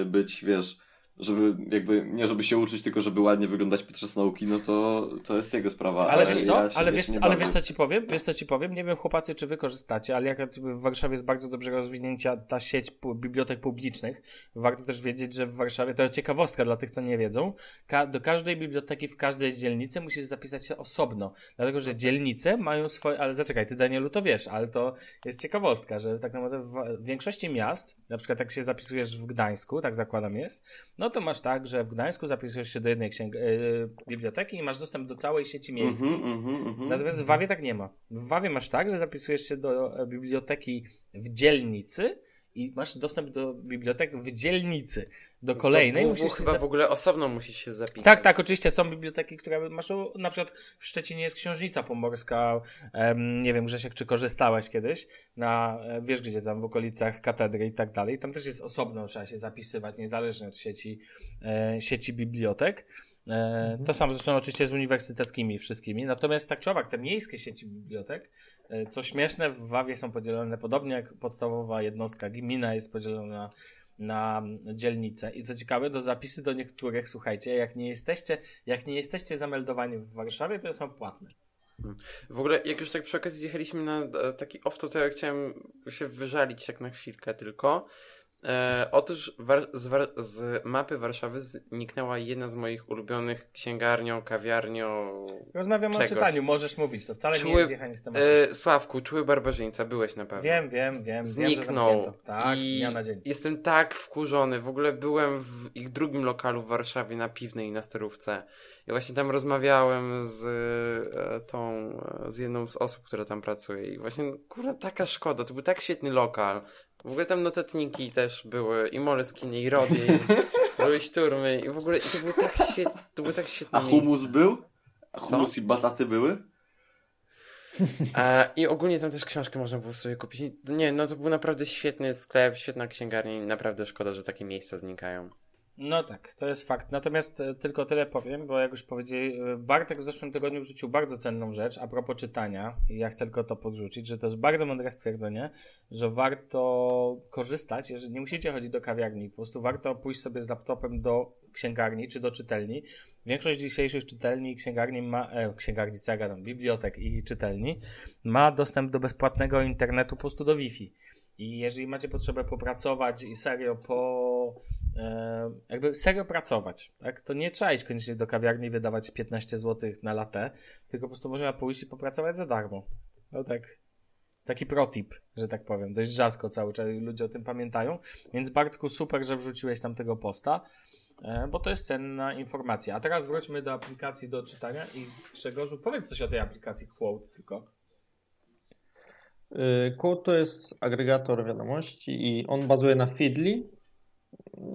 y, być, wiesz, żeby jakby, nie żeby się uczyć, tylko żeby ładnie wyglądać podczas nauki, no to, to jest jego sprawa. Ale wiesz co, ja ale wiesz, ale wiesz co ci powiem? Wiesz co ci powiem? Nie wiem chłopacy, czy wy korzystacie, ale jak w Warszawie jest bardzo dobrze rozwinięta ta sieć bibliotek publicznych, warto też wiedzieć, że w Warszawie, to jest ciekawostka dla tych, co nie wiedzą, ka do każdej biblioteki w każdej dzielnicy musisz zapisać się osobno, dlatego, że dzielnice mają swoje, ale zaczekaj, ty Danielu to wiesz, ale to jest ciekawostka, że tak naprawdę w w większości miast, na przykład jak się zapisujesz w Gdańsku, tak zakładam jest, no to masz tak, że w Gdańsku zapisujesz się do jednej księg- yy, biblioteki i masz dostęp do całej sieci miejskiej. Mhm, mhm, mhm. Natomiast w Wawie tak nie ma. W Wawie masz tak, że zapisujesz się do e, biblioteki w dzielnicy i masz dostęp do bibliotek w dzielnicy. Do kolejnej to musisz chyba się w ogóle osobno musisz się zapisać. tak, tak, oczywiście są biblioteki, które masz, na przykład w Szczecinie jest księżnica pomorska, em, nie wiem Grzesiek, czy korzystałeś kiedyś, na, e, wiesz gdzie tam, w okolicach katedry i tak dalej, tam też jest osobno, trzeba się zapisywać, niezależnie od sieci, e, sieci bibliotek. E, to samo zresztą oczywiście z uniwersyteckimi wszystkimi, natomiast tak czy owak, te miejskie sieci bibliotek, e, co śmieszne, w Wawie są podzielone podobnie jak podstawowa jednostka gmina jest podzielona na dzielnicę. I co ciekawe, do zapisy do niektórych, słuchajcie, jak nie jesteście, jak nie jesteście zameldowani w Warszawie, to są płatne. W ogóle, jak już tak przy okazji zjechaliśmy na e, taki off, to ja chciałem się wyżalić tak na chwilkę tylko. E, otóż war, z, war, z mapy Warszawy zniknęła jedna z moich ulubionych księgarnią, kawiarnią. Rozmawiamy Czegoś. o czytaniu, możesz mówić, to wcale nie Czuły- jest zjechanie z tematu. E, Sławku, czuły barbarzyńca, byłeś na pewno. wiem, wiem, wiem, wiem, Zniknął. zamknięto. Tak, z I dnia na dzień. jestem tak wkurzony. W ogóle byłem w ich drugim lokalu w Warszawie na Piwnej i na Starówce. I właśnie tam rozmawiałem z e, tą, e, z jedną z osób, która tam pracuje. I właśnie, kurde, taka szkoda. To był tak świetny lokal. W ogóle tam notatniki też były. I Moleskine, i Rody, i szturmy. I w ogóle i to było tak świetne, to było tak świetne A humus miejsce. był? A humus i bataty były? A, I ogólnie tam też książkę można było sobie kupić. Nie, no to był naprawdę świetny sklep, świetna księgarnia i naprawdę szkoda, że takie miejsca znikają. No tak, to jest fakt. Natomiast e, tylko tyle powiem, bo jak już powiedzieli, e, Bartek w zeszłym tygodniu wrzucił bardzo cenną rzecz a propos czytania i ja chcę tylko to podrzucić, że to jest bardzo mądre stwierdzenie, że warto korzystać, jeżeli nie musicie chodzić do kawiarni, po prostu warto pójść sobie z laptopem do księgarni czy do czytelni. Większość dzisiejszych czytelni i księgarni ma, e, księgarni, co ja gadam, bibliotek i czytelni ma dostęp do bezpłatnego internetu po prostu do Wi-Fi. I jeżeli macie potrzebę popracować i serio po. E, jakby serio pracować, tak? To nie trzeba iść koniecznie do kawiarni i wydawać 15 zł na latę, tylko po prostu można pójść i popracować za darmo. No tak. Taki protip, że tak powiem. Dość rzadko cały czas ludzie o tym pamiętają. Więc Bartku, super, że wrzuciłeś tam tego posta, e, bo to jest cenna informacja. A teraz wróćmy do aplikacji do czytania i Grzegorzu, powiedz coś o tej aplikacji Quote tylko. Y, Quote to jest agregator wiadomości i on bazuje na Feedly.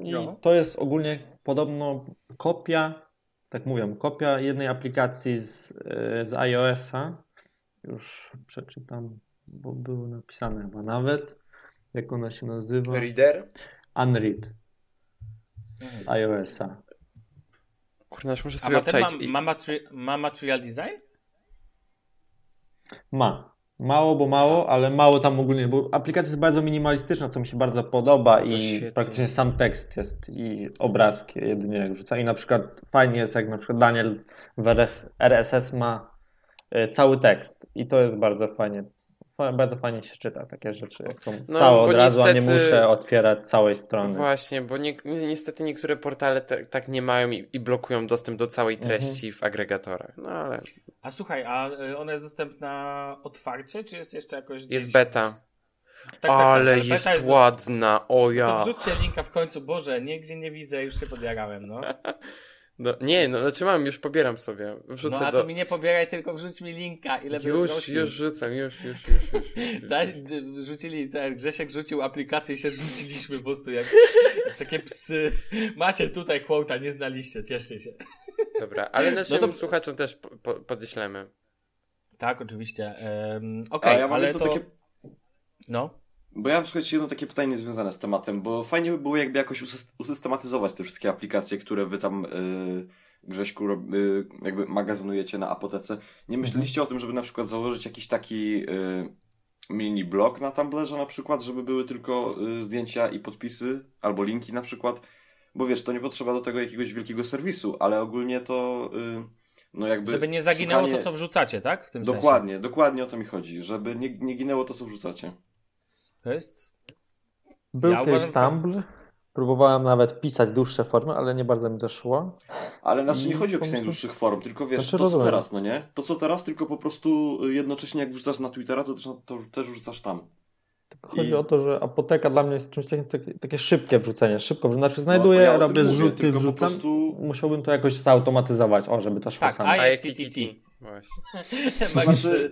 I No. to jest ogólnie podobno kopia, tak mówią, kopia jednej aplikacji z, y, z iOS-a. Już przeczytam, bo było napisane chyba nawet, jak ona się nazywa. Reader? Unread iOS-a. Kurna, już muszę A sobie ma, ten ma, ma, materi- ma material design? Ma. Mało, bo mało, ale mało tam ogólnie, bo aplikacja jest bardzo minimalistyczna, co mi się bardzo podoba to i świetnie. praktycznie sam tekst jest i obrazki jedynie jak wrzuca. I na przykład fajnie jest, jak na przykład Daniel w RS, RSS ma y, cały tekst i to jest bardzo fajnie, fa- bardzo fajnie się czyta takie rzeczy, jak są No, całe od razu, a nie niestety- muszę otwierać całej strony. Właśnie, bo nie, ni- niestety niektóre portale te, tak nie mają i, i blokują dostęp do całej Mhm. treści w agregatorach. No ale A słuchaj, a y, ona jest dostępna otwarcie, czy jest jeszcze jakoś gdzieś... jest beta. Tak, tak, ale tak, jest beta ładna, o To ja. wrzućcie linka w końcu, Boże, nigdzie nie widzę, już się podjarałem, no. No, nie, no znaczy mam, już pobieram sobie. Wrzucę No a do... to mi nie pobieraj, tylko wrzuć mi linka, ile bym Już, prosił. już rzucam, już, już, już. już, już, już. Daj, d- rzucili, ten Grzesiek rzucił aplikację i się rzuciliśmy po prostu jak, jak takie psy. Macie tutaj quota, nie znaliście, cieszcie się. Dobra, ale naszym No to- słuchaczom też po, po, podeślemy. Tak, oczywiście. Um, Okej, ja mam ale to... takie No. Bo ja mam słuchajcie, jedno takie pytanie związane z tematem, bo fajnie by było jakby jakoś usys- usystematyzować te wszystkie aplikacje, które wy tam yy, Grześku yy, jakby magazynujecie na apotece. Nie myśleliście o tym, żeby na przykład założyć jakiś taki yy, mini blog na Tumblrze na przykład, żeby były tylko yy, zdjęcia i podpisy, albo linki na przykład, bo wiesz, to nie potrzeba do tego jakiegoś wielkiego serwisu, ale ogólnie to yy, no jakby Żeby nie zaginęło szukanie- to, co wrzucacie, tak? W tym sensie. Dokładnie, dokładnie o to mi chodzi, żeby nie, nie ginęło to, co wrzucacie. To jest... Był Ja że- Tumblr, próbowałem nawet pisać dłuższe formy, ale nie bardzo mi to szło. Ale znaczy nie chodzi o pisanie dłuższych form, tylko wiesz, Znaczy, to co rozumiem. teraz, no nie? To co teraz, tylko po prostu jednocześnie jak wrzucasz na Twittera, to też, to też wrzucasz tam. Chodzi I- o to, że apoteka dla mnie jest czymś takim, takie, takie szybkie wrzucenie. Szybko, znaczy No, znajduję, ja o tym robię mówię, zrzuty, tylko po wrzucam. prostu- Musiałbym to jakoś zautomatyzować, o, żeby to szło Tak, samo. IFTTT. Właśnie. Znaczy,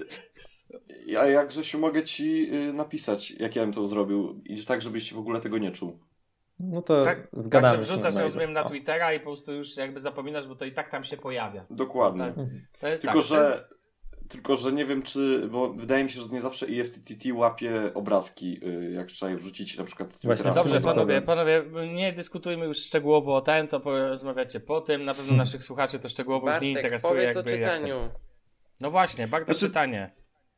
ja jak Grzesiu mogę ci y, napisać, jak ja bym to zrobił i tak, żebyś w ogóle tego nie czuł. No to Tak, zgadamy także się wrzucasz, rozumiem, na. Twittera i po prostu już jakby zapominasz, bo to i tak tam się pojawia. Dokładnie. Tak. To jest Tylko, tak, to jest- że tylko, że nie wiem, czy, bo wydaje mi się, że nie zawsze IFTTT łapie obrazki, y, jak trzeba je wrzucić na przykład z Właśnie. Dobrze, panowie, panowie, nie dyskutujmy już szczegółowo o ten, to porozmawiacie po tym. Na pewno naszych słuchaczy to szczegółowo już nie Bartek, interesuje. powiedz o jakby jak czytaniu. ten- No właśnie, bardzo Znaczy- czytanie.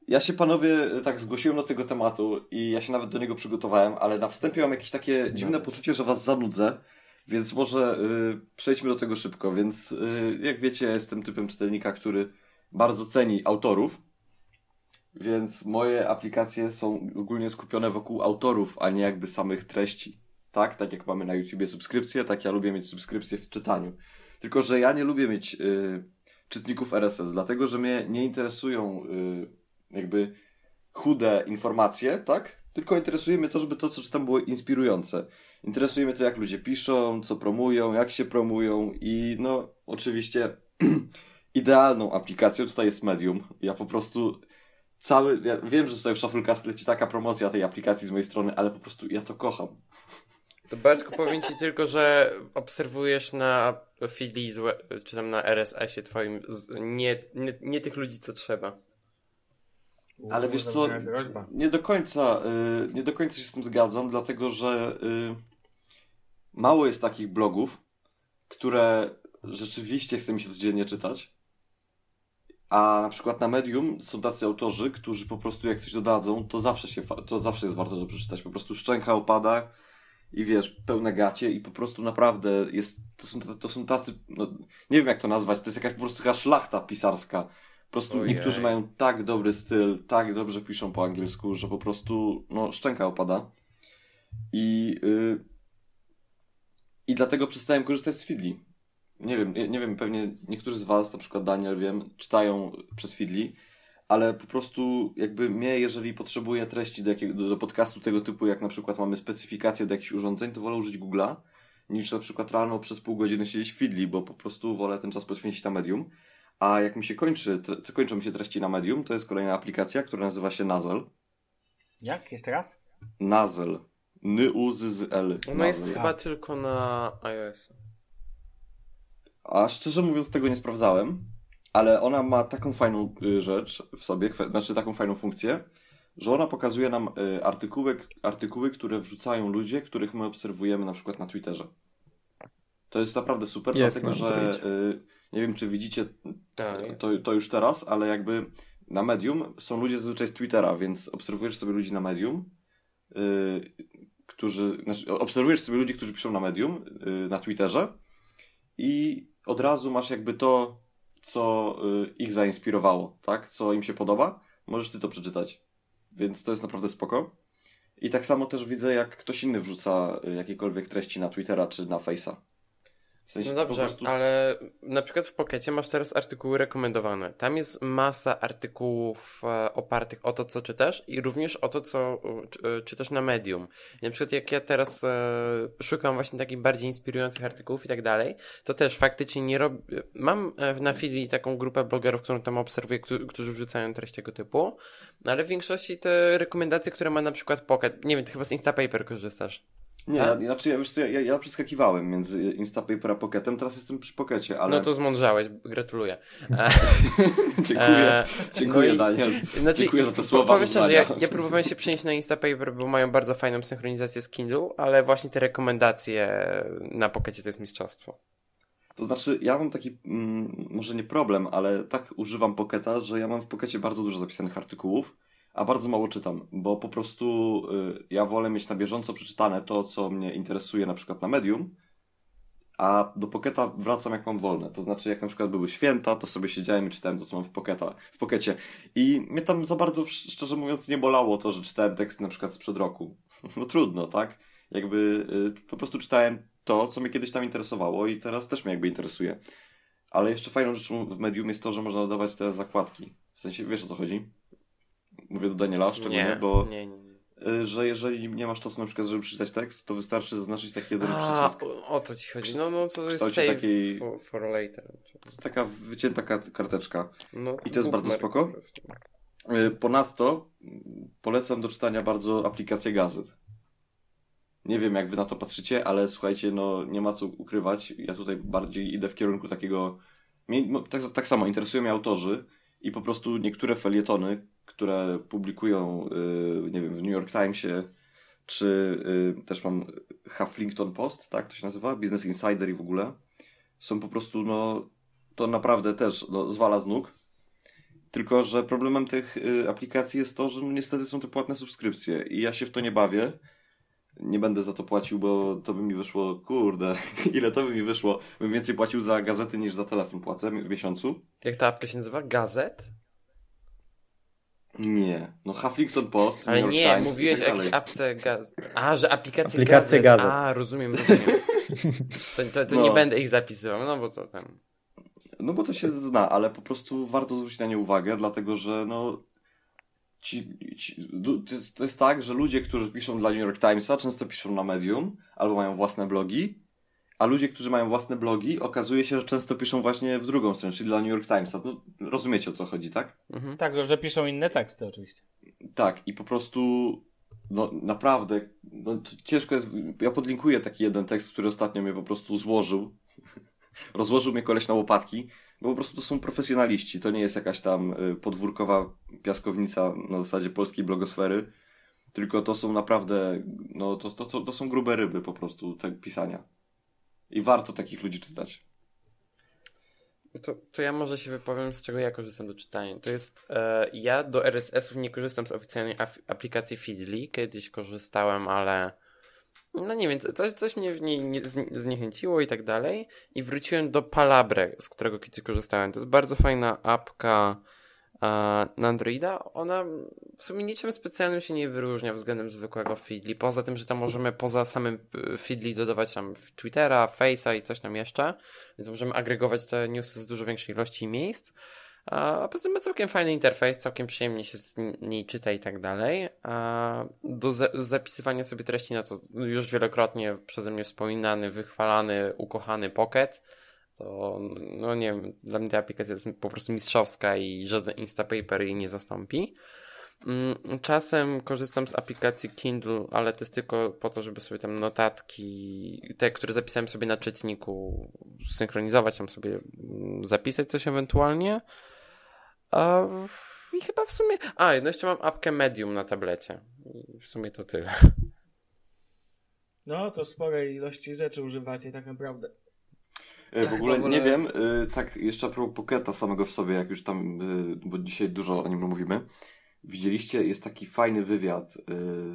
Ja się panowie tak zgłosiłem do tego tematu i ja się nawet do niego przygotowałem, ale na wstępie mam jakieś takie dziwne poczucie, że was zanudzę, więc może y, przejdźmy do tego szybko. Więc y, jak wiecie, ja jestem typem czytelnika, który bardzo ceni autorów, więc moje aplikacje są ogólnie skupione wokół autorów, a nie jakby samych treści. Tak? Tak jak mamy na YouTubie subskrypcje, tak ja lubię mieć subskrypcje w czytaniu. Tylko, że ja nie lubię mieć y, czytników RSS, dlatego, że mnie nie interesują y, jakby chude informacje, tak? Tylko interesuje mnie to, żeby to, co czytam, było inspirujące. Interesuje mnie to, jak ludzie piszą, co promują, jak się promują i no, oczywiście idealną aplikacją tutaj jest Medium. Ja po prostu cały, ja wiem, że tutaj w Shufflecast leci taka promocja tej aplikacji z mojej strony, ale po prostu ja to kocham. To Bartku, powiem ci tylko, że obserwujesz na feedli, złe- czy tam na RSS-ie twoim nie, nie, nie tych ludzi, co trzeba. Ale wiesz co, nie do końca, y, nie do końca się z tym zgadzam, dlatego że y, mało jest takich blogów, które rzeczywiście chce mi się codziennie czytać. A na przykład na Medium są tacy autorzy, którzy po prostu jak coś dodadzą, to zawsze się, to zawsze jest warto to przeczytać. Po prostu szczęka opada i wiesz, pełne gacie i po prostu naprawdę jest, to są, to są tacy, no, nie wiem jak to nazwać, to jest jakaś po prostu taka szlachta pisarska. Po prostu Ojej. niektórzy mają tak dobry styl, tak dobrze piszą po angielsku, że po prostu, no, szczęka opada. I, yy, i dlatego przestałem korzystać z Feedly. Nie wiem, nie, nie wiem, pewnie niektórzy z Was, na przykład Daniel, wiem, czytają przez Feedly, ale po prostu jakby mnie, jeżeli potrzebuję treści do, jakiego, do, do podcastu tego typu, jak na przykład mamy specyfikację do jakichś urządzeń, to wolę użyć Google'a, niż na przykład rano przez pół godziny siedzieć w Feedly, bo po prostu wolę ten czas poświęcić na Medium. A jak mi się kończy, tre, kończą mi się treści na Medium, to jest kolejna aplikacja, która nazywa się Nazel. Jak? Jeszcze raz? Nazel. N-U-Z-Z-L. Ona jest chyba tylko na iOS. A szczerze mówiąc, tego nie sprawdzałem, ale ona ma taką fajną y, rzecz w sobie, znaczy taką fajną funkcję, że ona pokazuje nam y, artykuły, artykuły, które wrzucają ludzie, których my obserwujemy na przykład na Twitterze. To jest naprawdę super, Jest dlatego że y, nie wiem, czy widzicie Tak. to, to już teraz, ale jakby na Medium są ludzie zazwyczaj z Twittera, więc obserwujesz sobie ludzi na Medium, którzy, znaczy, obserwujesz sobie ludzi, którzy piszą na Medium, na Twitterze i od razu masz jakby to, co y, ich zainspirowało, tak? Co im się podoba, możesz ty to przeczytać. Więc to jest naprawdę spoko. I tak samo też widzę, jak ktoś inny wrzuca y, jakiekolwiek treści na Twittera czy na Face'a. W sensie No dobrze, prostu... ale na przykład w Pokecie masz teraz artykuły rekomendowane. Tam jest masa artykułów e, opartych o to, co czytasz i również o to, co e, e, czytasz na medium. I na przykład jak ja teraz szukam właśnie takich bardziej inspirujących artykułów i tak dalej, to też faktycznie nie robię... Mam na chwili taką grupę blogerów, którą tam obserwuję, którzy, którzy wrzucają treść tego typu, no ale w większości te rekomendacje, które ma na przykład Pocket, nie wiem, ty chyba z Instapaper korzystasz. Nie, ja, znaczy, ja, wiesz co, ja, ja przeskakiwałem między Instapaper a Pocketem, teraz jestem przy Pockecie, ale... No to zmądrzałeś, gratuluję. E, dziękuję, e, dziękuję no Daniel. Znaczy, Dziękuję za te słowa Powiem szczerze, ja, ja próbowałem się przenieść na Instapaper, bo mają bardzo fajną synchronizację z Kindle, ale właśnie te rekomendacje na Pockecie to jest mistrzostwo. To znaczy, ja mam taki, mm, może nie problem, ale tak używam Pocketa, że ja mam w Pockecie bardzo dużo zapisanych artykułów, a bardzo mało czytam, bo po prostu y, ja wolę mieć na bieżąco przeczytane to, co mnie interesuje na przykład na Medium, a do Pocketa wracam jak mam wolne. To znaczy, jak na przykład były święta, to sobie siedziałem i czytałem to, co mam w, Pocketa, w Pockecie. I mnie tam za bardzo, sz- szczerze mówiąc, nie bolało to, że czytałem teksty na przykład sprzed roku. No trudno, tak? Jakby y, po prostu czytałem to, co mnie kiedyś tam interesowało i teraz też mnie jakby interesuje. Ale jeszcze fajną rzeczą w Medium jest to, że można dodawać te zakładki. W sensie, wiesz o co chodzi? Mówię do Daniela szczególnie, Nie, bo nie, nie. y, że jeżeli nie masz czasu na przykład, żeby przeczytać tekst, to wystarczy zaznaczyć taki jeden A, przycisk. o, o to ci chodzi. No, no to jest save takiej- for, for later. To jest taka wycięta kart- karteczka. No, I to jest bardzo spoko? Y, Ponadto mm, polecam do czytania bardzo aplikację gazet. Nie wiem, jak wy na to patrzycie, ale słuchajcie, no nie ma co ukrywać. Ja tutaj bardziej idę w kierunku takiego. Mnie, tak, tak samo interesują mnie autorzy i po prostu niektóre felietony, które publikują, y, nie wiem, w New York Timesie, czy y, też mam Huffington Post, tak to się nazywa, Business Insider i w ogóle, są po prostu, no, to naprawdę też no, zwala z nóg. Tylko, że problemem tych y, aplikacji jest to, że no, niestety są to płatne subskrypcje i ja się w to nie bawię. Nie będę za to płacił, bo to by mi wyszło, kurde, ile to by mi wyszło? Bym więcej płacił za gazety niż za telefon płacę w miesiącu. Jak ta apka się nazywa? Gazet? Nie. No Huffington Post, Ale New York nie, Times mówiłeś i o tak jakiejś apce gaz... A, że aplikacje, Aplikacje gazet. gazet. A, rozumiem, rozumiem. To, to, to No. nie będę ich zapisywał, no bo to tam... No bo to się zna, ale po prostu warto zwrócić na nie uwagę, dlatego że no. Ci, ci, to, jest, to jest tak, że ludzie, którzy piszą dla New York Timesa, często piszą na Medium albo mają własne blogi, a ludzie, którzy mają własne blogi, okazuje się, że często piszą właśnie w drugą stronę, czyli dla New York Timesa. No, rozumiecie o co chodzi, tak? Mhm. Tak, że piszą inne teksty oczywiście. Tak, i po prostu, no naprawdę, no, ciężko jest. Ja podlinkuję taki jeden tekst, który ostatnio mnie po prostu złożył. Rozłożył mnie koleś na łopatki, bo po prostu to są profesjonaliści. To nie jest jakaś tam y, podwórkowa piaskownica na zasadzie polskiej blogosfery, tylko to są naprawdę, no to, to, to, to są grube ryby po prostu, te pisania. I warto takich ludzi czytać. To, to ja może się wypowiem, z czego ja korzystam do czytania. To jest, e, ja do RSS-ów nie korzystam z oficjalnej aplikacji Feedly. Kiedyś korzystałem, ale no nie wiem, coś, coś mnie w niej nie, zniechęciło i tak dalej. I wróciłem do Palabre, z którego kiedyś korzystałem. To jest bardzo fajna apka e, na Androida. Ona w sumie niczym specjalnym się nie wyróżnia względem zwykłego Feedly. Poza tym, że tam możemy poza samym e, Feedly dodawać tam Twittera, Face'a i coś tam jeszcze. Więc możemy agregować te newsy z dużo większej ilości miejsc. A poza tym ma całkiem fajny interfejs, całkiem przyjemnie się z niej czyta i tak dalej. A do za zapisywania sobie treści na to już wielokrotnie przeze mnie wspominany, wychwalany, ukochany Pocket. To, no nie wiem, dla mnie ta aplikacja jest po prostu mistrzowska i żaden Instapaper jej nie zastąpi. Mm, Czasem korzystam z aplikacji Kindle, ale to jest tylko po to, żeby sobie tam notatki, te, które zapisałem sobie na czytniku, synchronizować, tam sobie mm, zapisać coś ewentualnie. A, I chyba w sumie. A, no jeszcze mam apkę Medium na tablecie. I w sumie to tyle. No, to sporej ilości rzeczy używacie tak naprawdę. E, W ogóle w ogóle- nie wiem, y, tak jeszcze a propos Pocketa samego w sobie, jak już tam, y, bo dzisiaj dużo o nim mówimy. Widzieliście, jest taki fajny wywiad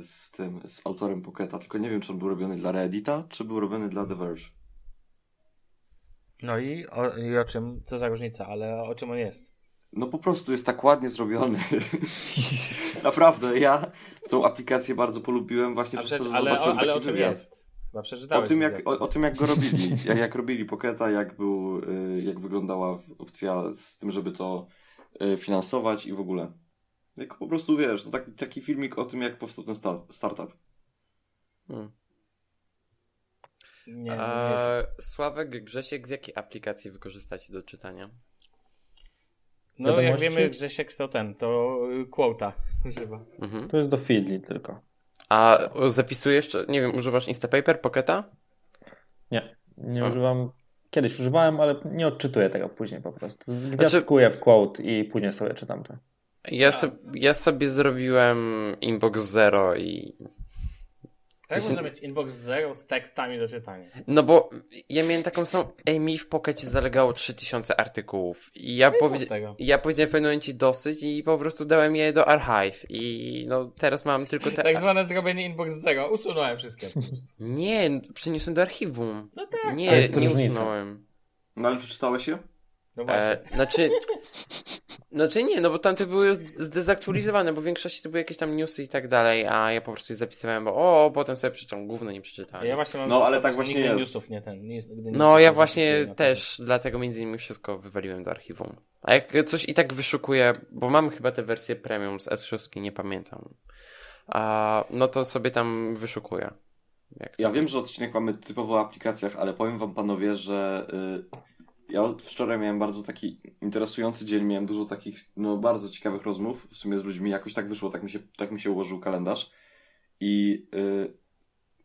z tym, z autorem Pocketa, tylko nie wiem, czy on był robiony dla Reddita, czy był robiony dla The Verge. No i o, i o czym, co za różnica, ale o czym on jest? No po prostu jest tak ładnie zrobiony. Naprawdę, ja tą aplikację bardzo polubiłem właśnie A przez to, przecież, że ale, o, zobaczyłem ale taki o czym wywiad. jest? Chyba O tym, jak, o, o tym, jak go robili. Jak, jak robili Pocketa, jak był, y, jak wyglądała opcja z tym, żeby to y, finansować i w ogóle. Jak po prostu wiesz, no taki, taki filmik o tym, jak powstał ten sta- startup. Hmm. Nie, nie. A, Sławek, Grzesiek, z jakiej aplikacji wykorzystacie do czytania? No, jak wiemy, Grzesiek to ten, to y, quota używa. Mhm. To jest do Feedly tylko. A zapisujesz, nie wiem, używasz Instapaper, Pocketa? Nie, nie A. używam. Kiedyś używałem, ale nie odczytuję tego później po prostu. Znaczy- Gwiazdkuję w quote i później sobie czytam to. Ja, so, ja sobie zrobiłem Inbox Zero i Jak się- można mieć inbox zero z tekstami do czytania? No bo ja miałem taką samą. Ej, mi w Pockecie zalegało 3000 artykułów. I ja, No i co powie... z tego? ja powiedziałem w pewnym momencie dosyć i po prostu dałem je do Archive. I no teraz mam tylko te. Tak zwane zrobienie inbox zero. Usunąłem wszystkie po prostu. Nie, przyniosłem do archiwum. No tak. Nie, nie różnica. usunąłem. No ale przeczytałeś je? No właśnie. E, znaczy. Znaczy nie, no bo tamte były zdezaktualizowane, bo w większości to były jakieś tam newsy i tak dalej, a ja po prostu je zapisywałem, bo o, potem sobie przeczytam, gówno nie przeczytałem. ja właśnie mam No, ale tak właśnie jest. newsów nie ten. Nie, jest- nigdy No, ja nie właśnie też, dlatego między innymi wszystko wywaliłem do archiwum. A jak coś i tak wyszukuję, bo mam chyba tę wersję premium z S6, nie pamiętam. a, no to sobie tam wyszukuję. Jak Ja wiem, że odcinek mamy typowo o aplikacjach, ale powiem wam panowie, że y, ja wczoraj miałem bardzo taki interesujący dzień, miałem dużo takich no, bardzo ciekawych rozmów w sumie z ludźmi, jakoś tak wyszło, tak mi się, tak mi się ułożył kalendarz. I y,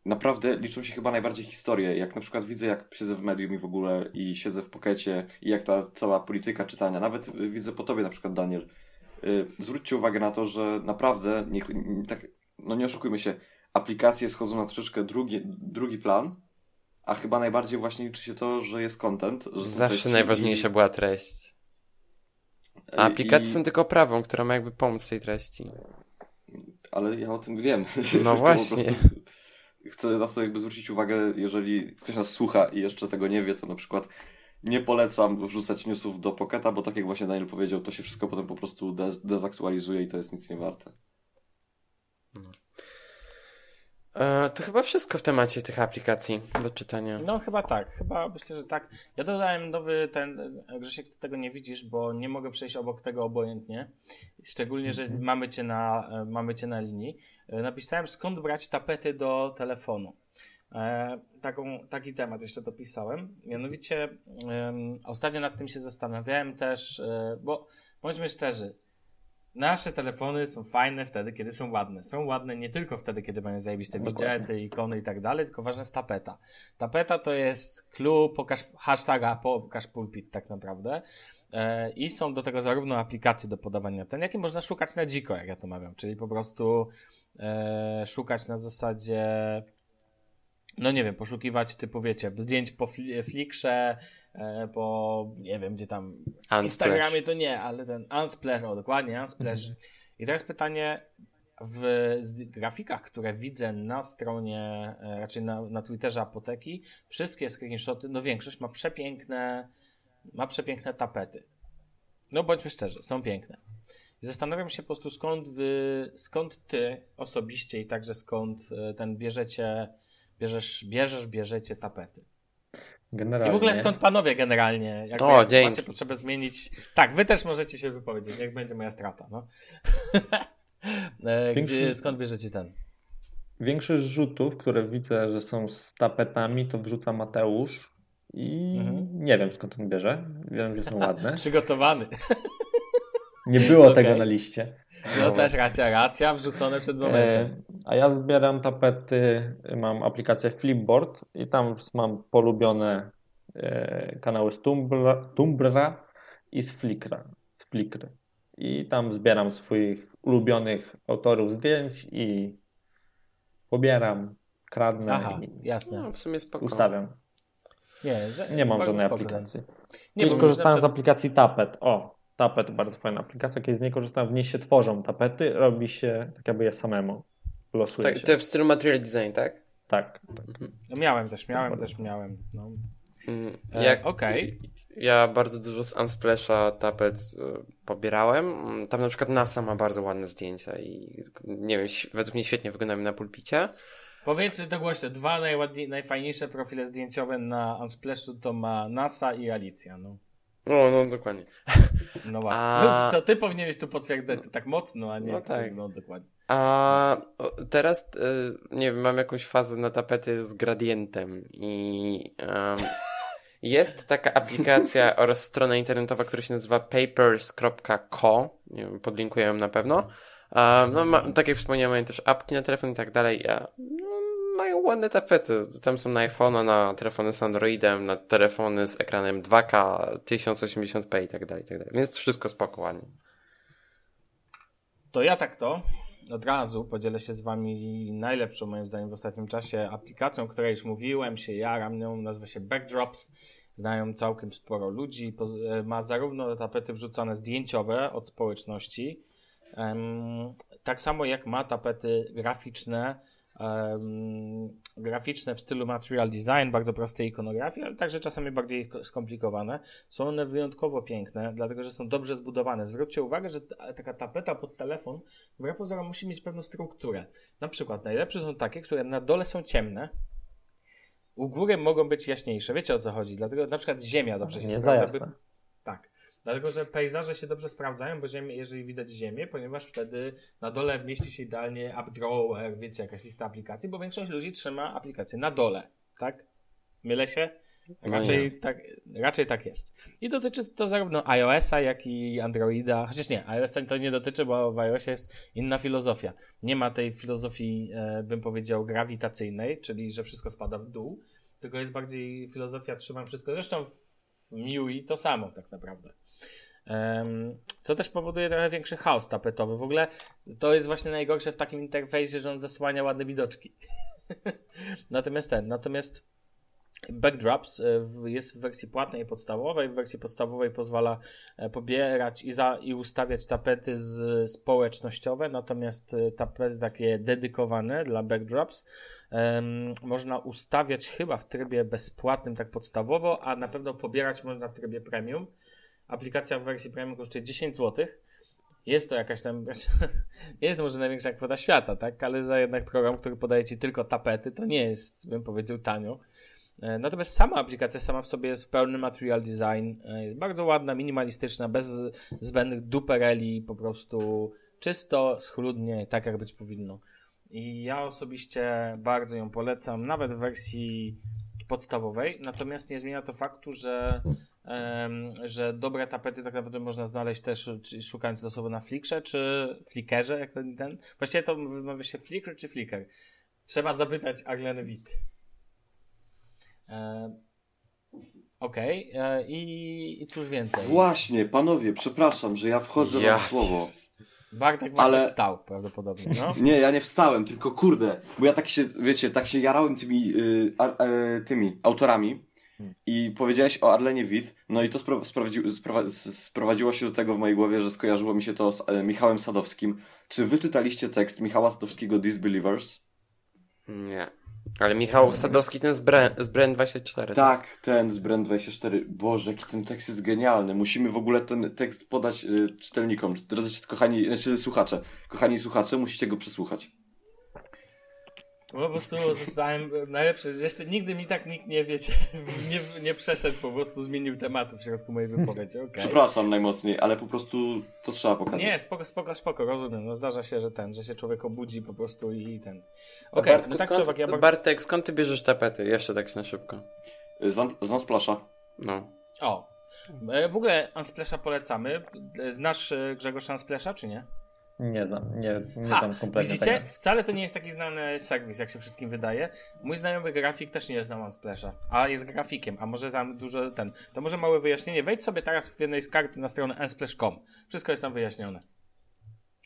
naprawdę liczą się chyba najbardziej historie, jak na przykład widzę jak siedzę w medium i w ogóle i siedzę w pokecie i jak ta cała polityka czytania, nawet widzę po tobie na przykład Daniel, y, zwróćcie uwagę na to, że naprawdę, nie, tak, no nie oszukujmy się, aplikacje schodzą na troszeczkę drugi, drugi plan, a chyba najbardziej właśnie liczy się to, że jest content. Że Zawsze najważniejsza i- była treść. A aplikacje i- są tylko prawą, która ma jakby pomóc tej treści. Ale ja o tym wiem. No właśnie. prostu Chcę na to jakby zwrócić uwagę, jeżeli ktoś nas słucha i jeszcze tego nie wie, to na przykład nie polecam wrzucać newsów do Pocketa, bo tak jak właśnie Daniel powiedział, to się wszystko potem po prostu dez- dezaktualizuje i to jest nic nie warte. E, to chyba wszystko w temacie tych aplikacji do czytania. No chyba tak, chyba myślę, że tak. Ja dodałem nowy ten, Grzesiek, ty tego nie widzisz, bo nie mogę przejść obok tego obojętnie. Szczególnie, że mamy cię na, e, mamy cię na linii. E, Napisałem, skąd brać tapety do telefonu. E, taką, taki temat jeszcze dopisałem. Mianowicie em, ostatnio nad tym się zastanawiałem też, e, bo bądźmy szczerzy, Nasze telefony są fajne wtedy, kiedy są ładne. Są ładne nie tylko wtedy, kiedy mają zajebiste widgety, ikony i tak dalej, tylko ważna jest tapeta. Tapeta to jest clue, pokaż hashtaga, pokaż pulpit tak naprawdę. E, I są do tego zarówno aplikacje do podawania ten, jak i można szukać na dziko, jak ja to mawiam, czyli po prostu e, szukać na zasadzie no nie wiem, poszukiwać typu, wiecie, zdjęć po Flickrze, e, po, nie wiem, gdzie tam Unsplash. Instagramie to nie, ale ten Unsplash, o dokładnie, Unsplash. I teraz pytanie, w grafikach, które widzę na stronie, e, raczej na, na Twitterze Apoteki, wszystkie screenshoty, no większość ma przepiękne, ma przepiękne tapety. No bądźmy szczerzy, są piękne. I Zastanawiam się po prostu skąd wy, skąd ty osobiście i także skąd e, ten bierzecie, bierzesz, bierzesz, bierzecie tapety. Generalnie. I w ogóle skąd panowie generalnie? Jakby O, jak dzięki. macie potrzebę zmienić. Tak, wy też możecie się wypowiedzieć, jak będzie moja strata, no. E, Gdzie, Większy- skąd bierzecie ten? Większość rzutów, które widzę, że są z tapetami, to wrzuca Mateusz i Mhm. nie wiem skąd on bierze. Wiem, że są ładne. Przygotowany. Nie było Okej. tego na liście. No też racja, racja, wrzucone przed momentem. E, A ja zbieram tapety, mam aplikację Flipboard i tam mam polubione e, kanały z Tumblra, Tumblra i z Flickra, z Flickry. I tam zbieram swoich ulubionych autorów zdjęć i pobieram, kradnę Aha, i jasne. No, w sumie spoko. ustawiam. Nie, za- Nie mam żadnej spoko aplikacji. Nie, Kiedyś korzystałem z aplikacji Tapet. O, Tapet, bardzo fajna aplikacja. Kiedyś z niej korzystałem, w niej się tworzą tapety, robi się tak jakby je samemu. Losuje Tak, się. to w stylu material design, tak? Tak. No, Miałem też, miałem też, miałem. No. Mm, E, okej. Ja bardzo dużo z Unsplasha tapet y, pobierałem. Tam na przykład NASA ma bardzo ładne zdjęcia i nie wiem, według mnie świetnie wyglądają na pulpicie. Powiedzmy to głośno, dwa najładniej, najfajniejsze profile zdjęciowe na Unsplashu to ma NASA i Alicja, no. No, no dokładnie. No ładnie. A- To ty powinieneś tu potwierdzać to tak mocno, a nie No tak. no dokładnie. A teraz, y, nie wiem, mam jakąś fazę na tapety z gradientem i em, jest taka aplikacja oraz strona internetowa, która się nazywa papers.co, nie wiem, podlinkuję ją na pewno. A, no, ma, tak jak wspomniałem, mają też apki na telefon i tak dalej. No, mają ładne tapety. Tam są na iPhone'a, na telefony z Androidem, na telefony z ekranem 2K, 1080p i tak dalej, tak dalej. Więc wszystko spoko, ładnie. To ja tak to od razu podzielę się z wami najlepszą moim zdaniem w ostatnim czasie aplikacją, o której już mówiłem, się jaram nią, nazywa się Backdrops. Znają całkiem sporo ludzi. E, Ma zarówno tapety wrzucane zdjęciowe od społeczności, tak samo jak ma tapety graficzne, em, graficzne w stylu material design, bardzo prostej ikonografii, ale także czasami bardziej ko- skomplikowane. Są one wyjątkowo piękne, dlatego że są dobrze zbudowane. Zwróćcie uwagę, że ta- taka tapeta pod telefon, wbrew pozorom, musi mieć pewną strukturę. Na przykład najlepsze są takie, które na dole są ciemne, u góry mogą być jaśniejsze. Wiecie o co chodzi? Dlatego na przykład ziemia dobrze się Nie sprawdza. by-. Dlatego, że pejzaże się dobrze sprawdzają, bo ziemię, jeżeli widać ziemię, ponieważ wtedy na dole mieści się idealnie AppDrawer, wiecie, jakaś lista aplikacji, bo większość ludzi trzyma aplikacje na dole, tak? Mylę się? No Raczej, tak, raczej tak jest. I dotyczy to zarówno iOS-a, jak i Androida. Chociaż nie, iOS-a to nie dotyczy, bo w iOSie jest inna filozofia. Nie ma tej filozofii, e, bym powiedział, grawitacyjnej, czyli że wszystko spada w dół, tylko jest bardziej filozofia trzymam wszystko. Zresztą w, w MIUI to samo tak naprawdę. Co też powoduje trochę większy chaos tapetowy. W ogóle to jest właśnie najgorsze w takim interfejsie, że on zasłania ładne widoczki. natomiast ten, natomiast Backdrops e, jest w wersji płatnej i podstawowej. W wersji podstawowej pozwala e, pobierać i, za, i ustawiać tapety z, społecznościowe, natomiast e, tapety takie dedykowane dla backdrops em, można ustawiać chyba w trybie bezpłatnym, tak podstawowo, a na pewno pobierać można w trybie premium. Aplikacja w wersji premium kosztuje 10 zł. Jest to jakaś tam, nie jest to może największa kwota świata, tak? Ale za jednak program, który podaje ci tylko tapety, to nie jest, bym powiedział, tanio. E, Natomiast sama aplikacja sama w sobie jest w pełny material design. e, Jest bardzo ładna, minimalistyczna, bez zbędnych dupereli, po prostu czysto, schludnie, tak jak być powinno. I ja osobiście bardzo ją polecam, nawet w wersji podstawowej. Natomiast nie zmienia to faktu, że, że dobre tapety tak naprawdę można znaleźć też szukając losowo na Flickrze, czy Flickerze, jak ten, ten. Właściwie to wymawia się Flickr czy Flickr. Trzeba zapytać Aglenę Witt. Okej, e, i, i cóż więcej. Właśnie, panowie, przepraszam, że ja wchodzę Ja. wam w słowo. Bartek właśnie Ale- wstał prawdopodobnie, no. Nie, ja nie wstałem, tylko kurde, bo ja tak się, wiecie, tak się jarałem tymi, y, a, e, tymi autorami i powiedziałeś o Arlenie Witt, no i to spro, sprowadzi, sprowadziło się do tego w mojej głowie, że skojarzyło mi się to z e, Michałem Sadowskim. Czy wy czytaliście tekst Michała Sadowskiego Disbelievers? Nie. Ale Michał Sadowski ten z, Bre, z Brand 24. Tak, ten z Brand24. Boże, jaki ten tekst jest genialny. Musimy w ogóle ten tekst podać y, czytelnikom. Drodzy kochani, znaczy słuchacze. Kochani słuchacze, musicie go przesłuchać. Po prostu zostałem najlepszy. Jeszcze nigdy mi tak nikt nie wiecie, nie, nie przeszedł, po prostu zmienił tematu w środku mojej wypowiedzi. Okay. Przepraszam najmocniej, ale po prostu to trzeba pokazać. Nie, spoko, spoko, spoko, rozumiem. No zdarza się, że ten, że się człowiek obudzi po prostu i ten. Okej, Bartku, no tak skąd, owak, ja bardzo... Bartek, skąd ty bierzesz tapety? Jeszcze tak na szybko. Z Zansplasha. No. O. E, W ogóle Unsplasha polecamy. E, Znasz e, Grzegorz Unsplasha, czy nie? Nie znam, nie, nie Ha, znam kompletnie widzicie? tego. Wcale to nie jest taki znany serwis, jak się wszystkim wydaje. Mój znajomy grafik też nie zna Unsplasha, a jest grafikiem, a może tam dużo ten. To może małe wyjaśnienie. Wejdź sobie teraz w jednej z kart na stronę unsplash.com. Wszystko jest tam wyjaśnione.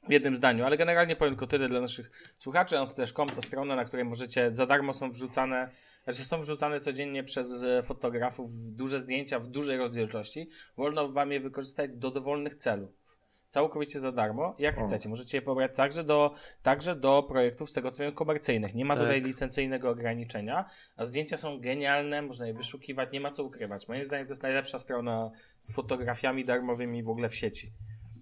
W jednym zdaniu, ale generalnie powiem tylko tyle dla naszych słuchaczy. Unsplash.com to strona, na której możecie, za darmo są wrzucane, znaczy są wrzucane codziennie przez e, fotografów duże zdjęcia w dużej rozdzielczości. Wolno wam je wykorzystać do dowolnych celów. Całkowicie za darmo, jak O. chcecie. Możecie je pobrać także do, także do projektów, z tego co wiem, komercyjnych. Nie ma Tak. tutaj licencyjnego ograniczenia, a zdjęcia są genialne, można je wyszukiwać, nie ma co ukrywać. Moim zdaniem to jest najlepsza strona z fotografiami darmowymi w ogóle w sieci.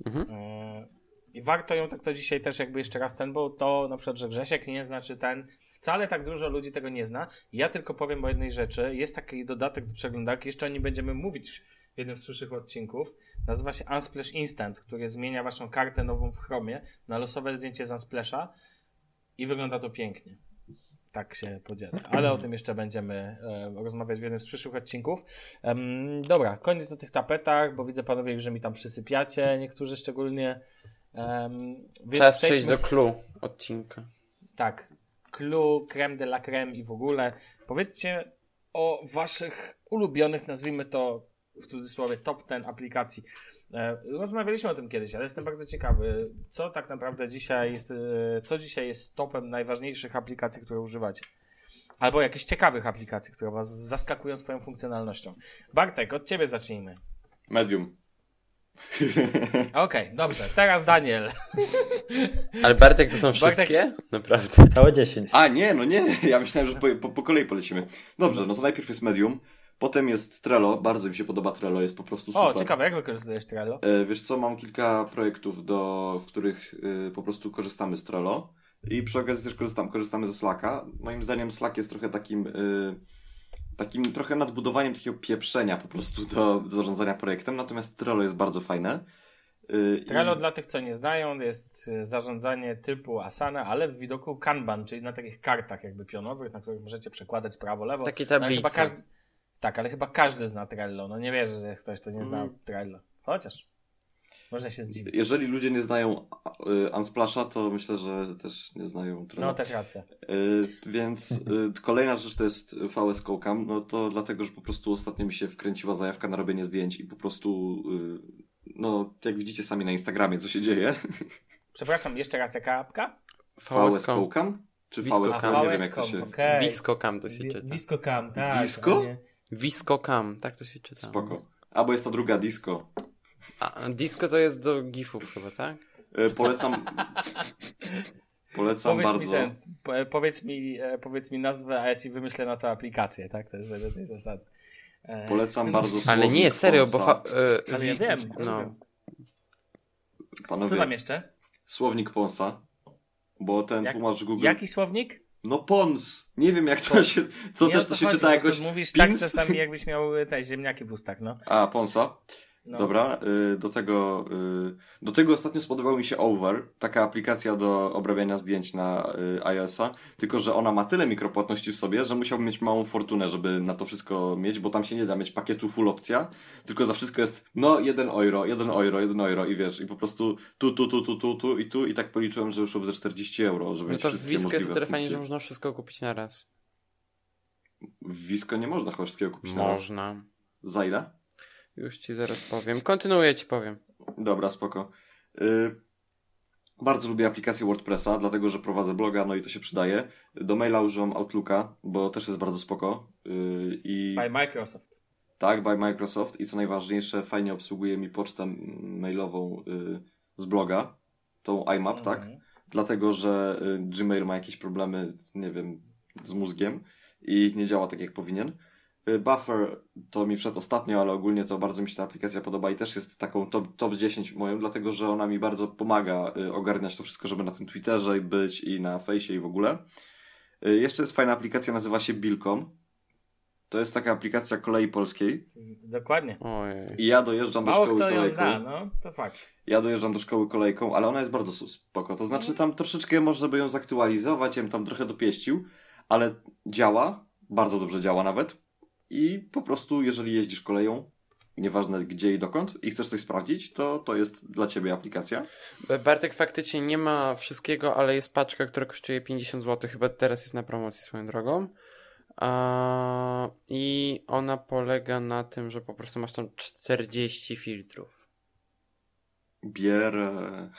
Mhm. E, I warto ją tak to dzisiaj też jakby jeszcze raz ten, bo to na przykład, że Grzesiek nie zna, czy ten, wcale tak dużo ludzi tego nie zna. Ja tylko powiem o jednej rzeczy. Jest taki dodatek do przeglądarki, jeszcze o nim będziemy mówić w jednym z przyszłych odcinków. Nazywa się Unsplash Instant, który zmienia waszą kartę nową w Chromie na losowe zdjęcie z Unsplasha i wygląda to pięknie. Tak się podziela. Ale o tym jeszcze będziemy e, rozmawiać w jednym z przyszłych odcinków. Em, dobra, koniec o tych tapetach, bo widzę panowie, że mi tam przysypiacie, niektórzy szczególnie. Więc Czas przejść do clue odcinka. tak, clue, creme de la creme i w ogóle. Powiedzcie o waszych ulubionych, nazwijmy to w cudzysłowie, top 10 aplikacji. E, Rozmawialiśmy o tym kiedyś, ale jestem bardzo ciekawy, co tak naprawdę dzisiaj jest, e, co dzisiaj jest topem najważniejszych aplikacji, które używacie. Albo jakichś ciekawych aplikacji, które was zaskakują swoją funkcjonalnością. Bartek, od ciebie zacznijmy. Medium. Okej, dobrze, teraz Daniel. Ale Bartek to są Bartek- wszystkie? Naprawdę. Całe 10. A nie, no nie, ja myślałem, że po, po, po kolei polecimy. Dobrze, no to najpierw jest Medium, potem jest Trello, bardzo mi się podoba Trello, jest po prostu super. O, ciekawe, jak wykorzystujesz Trello? E, Wiesz co, mam kilka projektów, do, w których y, po prostu korzystamy z Trello i przy okazji też korzystam, korzystamy ze Slacka. Moim zdaniem Slack jest trochę takim y, takim trochę nadbudowaniem takiego pieprzenia po prostu do zarządzania projektem, natomiast Trello jest bardzo fajne. Trello i- dla tych, co nie znają, jest zarządzanie typu Asana, ale w widoku Kanban, czyli na takich kartach jakby pionowych, na których możecie przekładać prawo, lewo. Takie No, ale chyba tablice. każdy... Tak, ale chyba każdy zna Trello. No nie wierzę, że ktoś to nie zna Mm. Trello. Chociaż można się zdziwić. Jeżeli ludzie nie znają y, Unsplasha, to myślę, że też nie znają Trello. No też racja. Y, więc y, kolejna rzecz to jest VS Cam, no to dlatego, że po prostu ostatnio mi się wkręciła zajawka na robienie zdjęć i po prostu, y, no jak widzicie sami na Instagramie, co się dzieje. Przepraszam, jeszcze raz jaka apka? VS VS Cam? Czy VS Cam? Nie wiem jak to się... okej. Visco Cam to się czyta. Visco Cam, tak. Visco? a nie- Visco Cam, tak to się czyta. Spoko. Albo jest ta druga disco. A, disco to jest do gifów chyba, tak? Y, polecam... polecam Powiedz bardzo... mi, ten, po- powiedz, mi, e, powiedz mi nazwę, a ja ci wymyślę na to aplikację, tak? To jest wedle tej zasady. E, Polecam bardzo Ale nie, serio, bo... Fa- y, Ale ja wi- wiem. No. Panowie, Co tam jeszcze? słownik Ponsa. Bo ten Jak- tłumacz Google... Jaki słownik? No Pons! Nie wiem jak to się... Co Nie też to się chodzi, czyta jakoś... Mówisz tak Pins? czasami, jakbyś miał e, te ziemniaki w ustach, no. A, Ponsa. No. Dobra, y, do tego, y, do tego ostatnio spodobał mi się Over, taka aplikacja do obrabiania zdjęć na y, iOS-a, tylko że ona ma tyle mikropłatności w sobie, że musiałbym mieć małą fortunę, żeby na to wszystko mieć, bo tam się nie da mieć pakietu full opcja, tylko za wszystko jest, no, jeden euro, jeden euro, jeden euro i wiesz, i po prostu tu, tu, tu, tu, tu, tu i tu i tak policzyłem, że już ze 40 euro, żeby No mieć to w wszystkie Visco jest możliwe tyle fajnie, że można wszystko kupić na raz. W Visco nie można chyba wszystkiego kupić na raz. Można. Za ile? Już ci zaraz powiem. Kontynuuję ci powiem. Dobra, spoko. Y, bardzo lubię aplikację WordPressa, dlatego że prowadzę bloga, no i to się przydaje. Do maila używam Outlooka, bo też jest bardzo spoko. Y, I By Microsoft. tak, by Microsoft. I co najważniejsze, fajnie obsługuje mi pocztę mailową y, z bloga, tą IMAP, tak? Mhm. Dlatego, że Gmail ma jakieś problemy, nie wiem, z mózgiem i nie działa tak jak powinien. Y, Buffer to mi wszedł ostatnio, ale ogólnie to bardzo mi się ta aplikacja podoba i też jest taką top, top 10 moją, dlatego że ona mi bardzo pomaga y, ogarniać to wszystko, żeby na tym Twitterze być i na fejsie i w ogóle. Y, Jeszcze jest fajna aplikacja, nazywa się Bilcom. To jest taka aplikacja kolei polskiej Dokładnie. Ojej. i ja dojeżdżam do Mało szkoły kto ją kolejką. zna, no, to fakt. Ja dojeżdżam do szkoły kolejką, ale ona jest bardzo spoko. To znaczy tam troszeczkę można by ją zaktualizować, ja bym tam trochę dopieścił, ale działa, bardzo dobrze działa nawet. I po prostu, jeżeli jeździsz koleją, nieważne gdzie i dokąd, i chcesz coś sprawdzić, to to jest dla ciebie aplikacja. Bartek faktycznie nie ma wszystkiego, ale jest paczka, która kosztuje 50 zł. Chyba teraz jest na promocji swoją drogą. I ona polega na tym, że po prostu masz tam 40 filtrów. Bierę.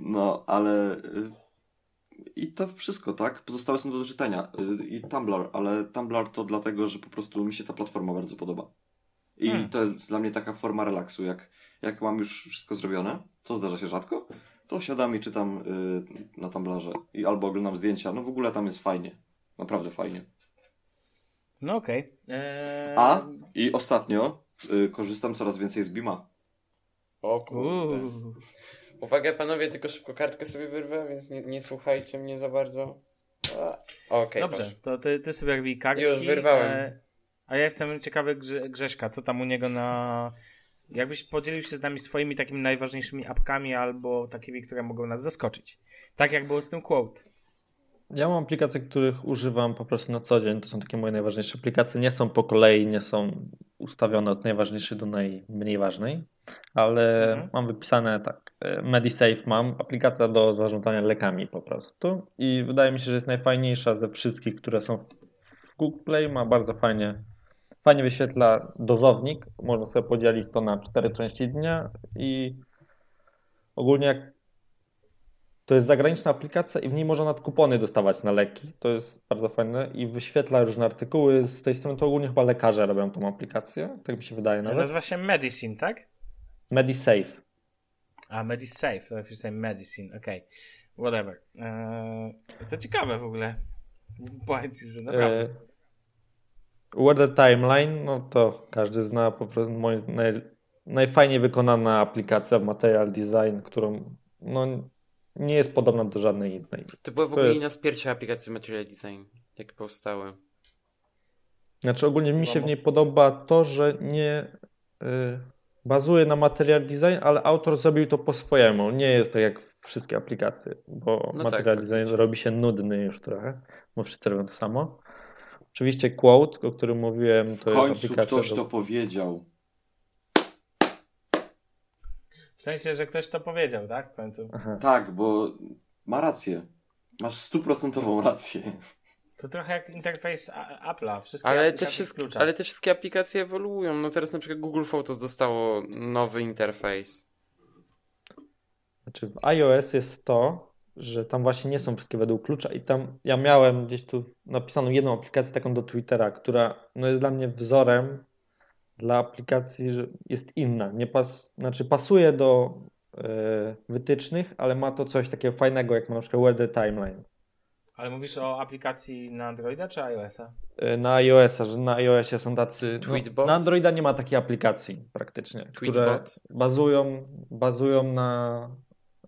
No, ale. I to wszystko, tak? Pozostałe są do doczytania. Y, I Tumblr, ale Tumblr to dlatego, że po prostu mi się ta platforma bardzo podoba. I Hmm. to jest dla mnie taka forma relaksu. Jak, jak mam już wszystko zrobione, co zdarza się rzadko, to siadam i czytam y, na Tumblrze. I albo oglądam zdjęcia. No w ogóle tam jest fajnie. Naprawdę fajnie. No okej. Eee, A i ostatnio y, korzystam coraz więcej z Bima. O Uuu. Uwaga panowie, tylko szybko kartkę sobie wyrwę, więc nie, nie słuchajcie mnie za bardzo. Okej, Dobrze, proszę. to ty, ty sobie rwij kartki. Już wyrwałem. e, A ja jestem ciekawy Grze, Grześka, co tam u niego na... Jakbyś podzielił się z nami swoimi takimi najważniejszymi apkami albo takimi, które mogą nas zaskoczyć. Tak jak było z tym quote. Ja mam aplikacje, których używam po prostu na co dzień. To są takie moje najważniejsze aplikacje. Nie są po kolei, nie są ustawione od najważniejszej do najmniej ważnej, ale Mhm. mam wypisane tak. e, MediSafe mam, aplikacja do zarządzania lekami po prostu. I wydaje mi się, że jest najfajniejsza ze wszystkich, które są w Google Play. Ma bardzo fajnie, fajnie wyświetla dozownik. Można sobie podzielić to na cztery części dnia i ogólnie jak to jest zagraniczna aplikacja i w niej można nawet kupony dostawać na leki. To jest bardzo fajne i wyświetla różne artykuły z tej strony. To ogólnie chyba lekarze robią tą aplikację, tak mi się wydaje nawet. Nazywa się Medicine, tak? MediSafe. A, Medisafe, to napisałem Medicine, okej. Whatever. Eee, to ciekawe w ogóle. Powiem ci, że naprawdę. E, Weather Timeline, no to każdy zna po prostu moim naj, najfajniej wykonana aplikacja Material Design, którą no, nie jest podobna do żadnej innej. To była w ogóle jest- jedna z pierwszych aplikacji Material Design, jak powstały. Znaczy ogólnie mi się w niej podoba to, że nie y, bazuje na material design, ale autor zrobił to po swojemu. Nie jest tak jak wszystkie aplikacje, bo No tak, material design faktycznie. robi się nudny już trochę, bo wszyscy robią to samo. Oczywiście Quote, o którym mówiłem, W to jest końcu aplikacja ktoś do... to powiedział. W sensie, że ktoś to powiedział, tak? W końcu. Aha. Tak, bo ma rację. Masz stuprocentową rację. To trochę jak interfejs Apple'a. Wszystkie Ale te, wszystkie, ale te wszystkie aplikacje ewoluują. No teraz na przykład Google Photos dostało nowy interfejs. Znaczy w iOS jest to, że tam właśnie nie są wszystkie według klucza i tam ja miałem gdzieś tu napisaną jedną aplikację taką do Twittera, która no jest dla mnie wzorem dla aplikacji, że jest inna. Nie pas, znaczy pasuje do e, wytycznych, ale ma to coś takiego fajnego, jak ma na przykład Weather Timeline. Ale mówisz o aplikacji na Androida czy iOS-a? E, Na iOS-a, że na iOSie są tacy. No, Tweetbot? na Androida nie ma takiej aplikacji praktycznie, które Tweetbot? bazują, bazują na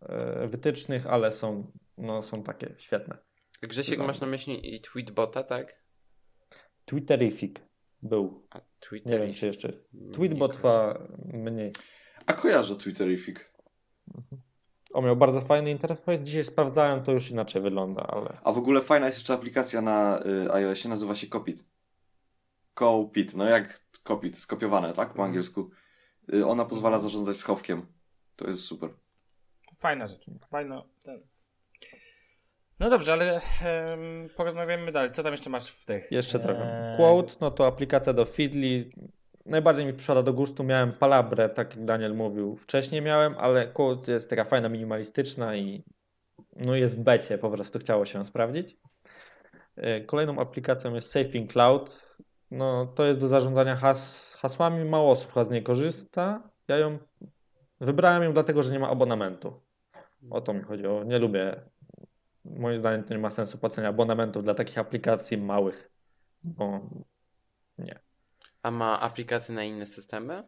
e, wytycznych, ale są, no, są takie świetne. Grzesiek, No. masz na myśli i Tweetbota, tak? Twitterific był. A Twitter. Nie wiem, czy jeszcze. Tweetbot chyba mniej. A kojarzę Twitterific. On miał bardzo fajny interfejs. Dzisiaj sprawdzałem, to już inaczej wygląda, ale. A w ogóle fajna jest jeszcze aplikacja na y, iOSie, nazywa się Copit. Copit, no jak Copit, skopiowane, tak? Po angielsku. Y, ona pozwala zarządzać schowkiem. To jest super. Fajna rzecz. Fajna. Ten. No dobrze, ale porozmawiamy dalej. Co tam jeszcze masz w tych? Jeszcze trochę. Eee, Quote, no to aplikacja do Feedly. Najbardziej mi przypada do gustu. Miałem Palabrę, tak jak Daniel mówił. Wcześniej miałem, ale Quote jest taka fajna, minimalistyczna i no jest w becie, po prostu chciało się sprawdzić. E, Kolejną aplikacją jest Saving Cloud. No to jest do zarządzania has hasłami. Mało osób z niej korzysta. Ja ją wybrałem ją dlatego, że nie ma abonamentu. O to mi chodziło. Nie lubię. Moim zdaniem to nie ma sensu płacenia abonamentów dla takich aplikacji małych. Bo nie. A ma aplikacje na inne systemy?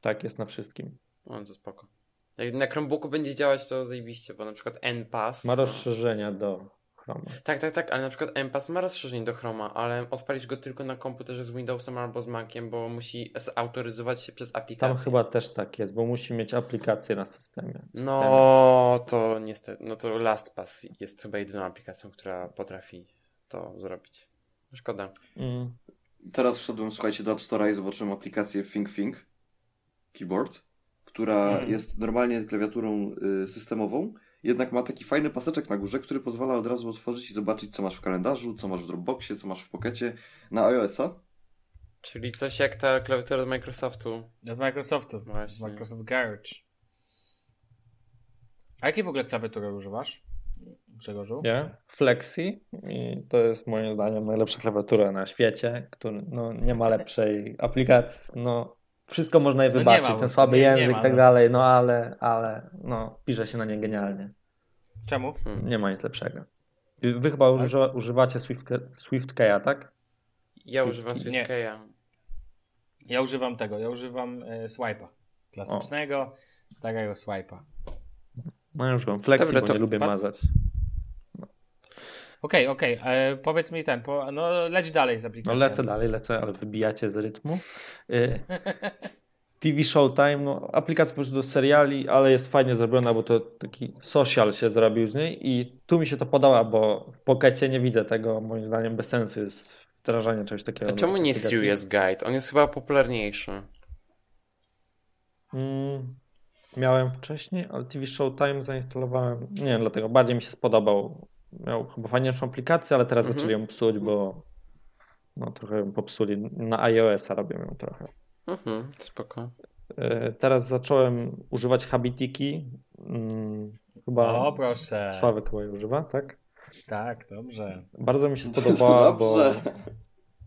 Tak jest na wszystkim. No to spoko. Jak na Chromebooku będzie działać, to zajebiście, bo na przykład NPass. Ma rozszerzenia do Chroma. Tak, tak, tak, ale na przykład NPass ma rozszerzenie do Chroma, ale odpalisz go tylko na komputerze z Windowsem albo z Maciem, bo musi zautoryzować się przez aplikację. Tam chyba też tak jest, bo musi mieć aplikację na systemie. No to niestety, no to LastPass jest chyba jedyną aplikacją, która potrafi to zrobić. Szkoda. Mm. Teraz wszedłem, słuchajcie, do App Store'a i zobaczyłem aplikację Think Think Keyboard, która Mhm. jest normalnie klawiaturą y, systemową, jednak ma taki fajny paseczek na górze, który pozwala od razu otworzyć i zobaczyć, co masz w kalendarzu, co masz w Dropboxie, co masz w Pockecie na iOS-a. Czyli coś jak ta klawiatura od Microsoftu. Od Microsoftu. Właśnie. Microsoft Garage. A jakiej w ogóle klawiatury używasz? Grzegorzu? Nie? Flexi i to jest moim zdaniem najlepsza klawiatura na świecie, który no, nie ma lepszej aplikacji. No, wszystko można jej No wybaczyć, ma, po ten słaby nie- język ma, i tak no. dalej, no ale, ale no, pisze się na nie genialnie. Czemu? Nie ma nic lepszego. Wy chyba używa, używacie Swift, SwiftKeya, tak? Ja używam. SwiftKeya. Ja używam tego, ja używam e, swipe'a. Klasycznego, starego swipe'a. No już mam Flexi, Dobra, bo to nie lubię mazać. Okej, okej, e, powiedz mi ten, po, no leć dalej z No aplikacją. lecę dalej, lecę, ale wybijacie z rytmu. Y, TV Showtime, no aplikacja po prostu do seriali, ale jest fajnie zrobiona, bo to taki social się zrobił z niej i tu mi się to podoba, bo w Pockecie nie widzę tego, moim zdaniem bez sensu jest wdrażanie czegoś takiego. A czemu nie aplikacji. Serious Guide? On jest chyba popularniejszy. Mm, miałem wcześniej, ale TV Showtime zainstalowałem, nie wiem, dlatego bardziej mi się spodobał. Miał chyba fajniejszą aplikację, ale teraz Mhm. zaczęli ją psuć, bo no trochę ją popsuli. Na iOS-a robią ją trochę. Mhm, spoko. E, Teraz zacząłem używać Habitiki. Mm, Chyba O, proszę. Sławek chyba jej używa, tak? Tak, dobrze. Bardzo mi się spodobała, bo.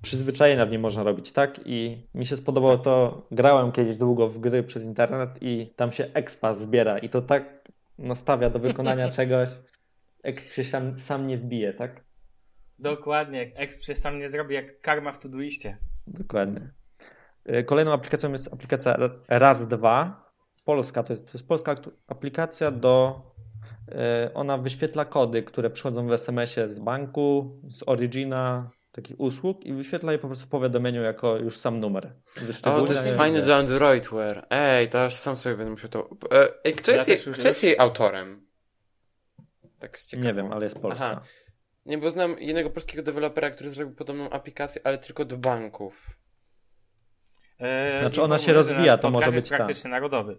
Przyzwyczajenia w niej można robić, tak? I mi się spodobało to, grałem kiedyś długo w gry przez internet i tam się expa zbiera i to tak nastawia do wykonania czegoś, exp się sam, sam nie wbije, tak? Dokładnie, jak Express sam nie zrobi jak karma w Todoiście. Dokładnie. Y, Kolejną aplikacją jest aplikacja Raz2. Polska, to jest, to jest polska aplikacja do. y, Ona wyświetla kody, które przychodzą w SMS-ie z banku, z Origina. Takich usług i wyświetla je po prostu w powiadomieniu jako już sam numer. O, to jest je. fajne do Androidware. Ej, to aż sam sobie będę musiał to... E, Ej, kto Ja jest, jej, też już- kto jest jej autorem? Tak z Nie wiem, ale jest polska. Aha. Nie, bo znam jednego polskiego dewelopera, który zrobił podobną aplikację, ale tylko do banków. E, Znaczy ona się rozwija, to może podcast jest być tak. praktycznie narodowy.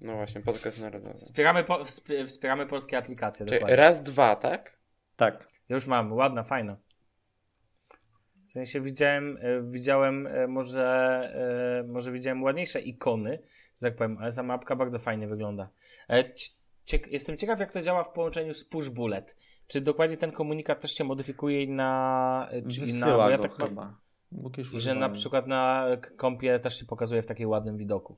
No właśnie, podcast narodowy. Wspieramy, po, wsp- wspieramy polskie aplikacje, Czyli raz, dwa, tak? Tak. Ja już mam, ładna, fajna. W sensie widziałem, e, widziałem e, może, e, może widziałem ładniejsze ikony, że tak powiem, ale sama apka bardzo fajnie wygląda. Cie- ciek- jestem ciekaw, jak to działa w połączeniu z Push Bullet. Czy dokładnie ten komunikat też się modyfikuje na... Czyli na bo ja tak chyba. I że na przykład na kompie też się pokazuje w takim ładnym widoku.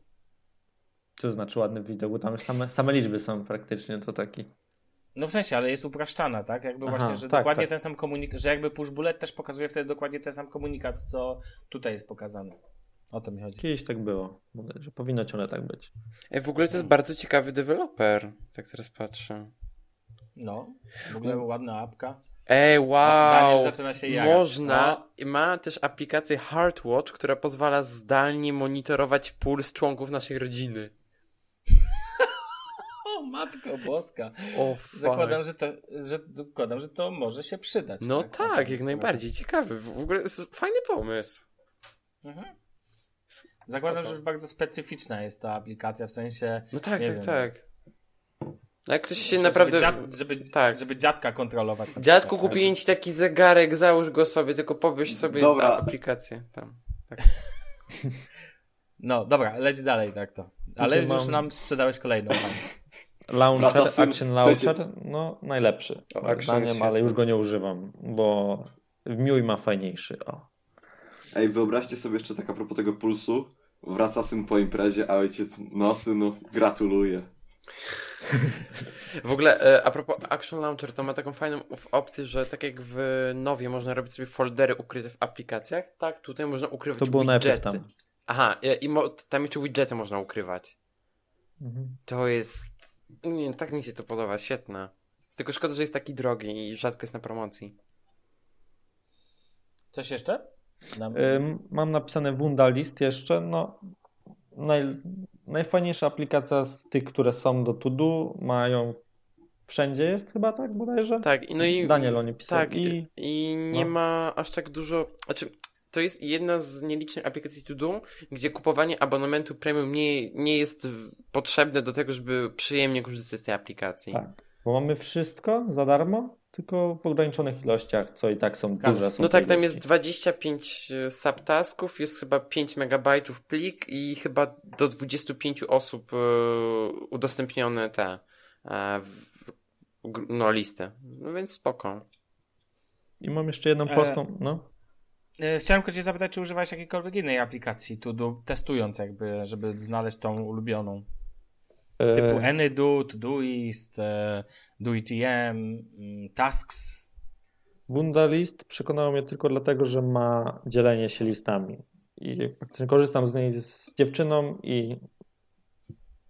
Co to znaczy ładny widok, bo tam same, same liczby są praktycznie, to taki. No w sensie, ale jest upraszczana, tak? Jakby Aha, właśnie, że tak, dokładnie tak. ten sam komunikat, że jakby push bullet też pokazuje wtedy dokładnie ten sam komunikat, co tutaj jest pokazany. O to mi chodzi. Kiedyś tak było, że powinno ciągle tak być. Ej, w ogóle to jest bardzo ciekawy deweloper. Tak teraz patrzę. No, w ogóle ładna apka. Ej, Daniel wow! zaczyna się jarać. Można, ma też aplikację Heartwatch, która pozwala zdalnie monitorować puls członków naszej rodziny. O, matko boska. O, fuck. Zakładam, że to, że, zakładam, że to może się przydać. No na tak, jak najbardziej. Ciekawy. W ogóle fajny pomysł. Mhm. Zakładam, Spoko. że już bardzo specyficzna jest ta aplikacja, w sensie... No tak, tak, wiem. tak. No Jak ktoś się żeby naprawdę... Dziad, żeby, tak. żeby dziadka kontrolować. Dziadku, kupiłem ci taki zegarek, załóż go sobie, tylko pobierz sobie Dobra. aplikację tam. No, dobra, leć dalej tak to. Ale Znaczy, już mam- nam sprzedałeś kolejną. Launcher, Wraca syn- Action Launcher, no najlepszy. Zdaniem, ale już go nie używam, bo Miuj ma fajniejszy. O. Ej, wyobraźcie sobie jeszcze tak a propos tego pulsu. Wraca syn po imprezie, a ojciec, no synu, gratuluję. W ogóle, e, a propos Action Launcher, to ma taką fajną opcję, że tak jak w Nowie można robić sobie foldery ukryte w aplikacjach, tak tutaj można ukrywać To było widgety. tam. Aha, i mo- tam jeszcze widgety można ukrywać. Mhm. To jest... Nie, tak mi się to podoba, świetne. Tylko szkoda, że jest taki drogi i rzadko jest na promocji. Coś jeszcze? Na... Mam napisane Wundalist jeszcze. No, naj, najfajniejsza aplikacja z tych, które są do to do, mają wszędzie jest chyba tak bodajże? Tak, i no i... Daniel o niej pisał. Tak, i, I i nie no. ma aż tak dużo. Znaczy, to jest jedna z nielicznych aplikacji To Do, gdzie kupowanie abonamentu premium nie, nie jest potrzebne do tego, żeby przyjemnie korzystać z tej aplikacji. Tak. bo mamy wszystko za darmo, tylko w ograniczonych ilościach, co i tak są Zgadza duże. Są No tak, tam jest 25 subtasków, jest chyba 5 megabajtów plik i chyba do 25 osób e, udostępnione te e, no, listy. No więc spoko. I mam jeszcze jedną E, prostą, no. E, Chciałem tylko cię zapytać, czy używałeś jakiejkolwiek innej aplikacji to do, testując jakby, żeby znaleźć tą ulubioną. Typu E, AnyDo, Todoist, e, DoITM, mm, Tasks. Wundalist przekonał mnie tylko dlatego, że ma dzielenie się listami. I korzystam z niej z dziewczyną i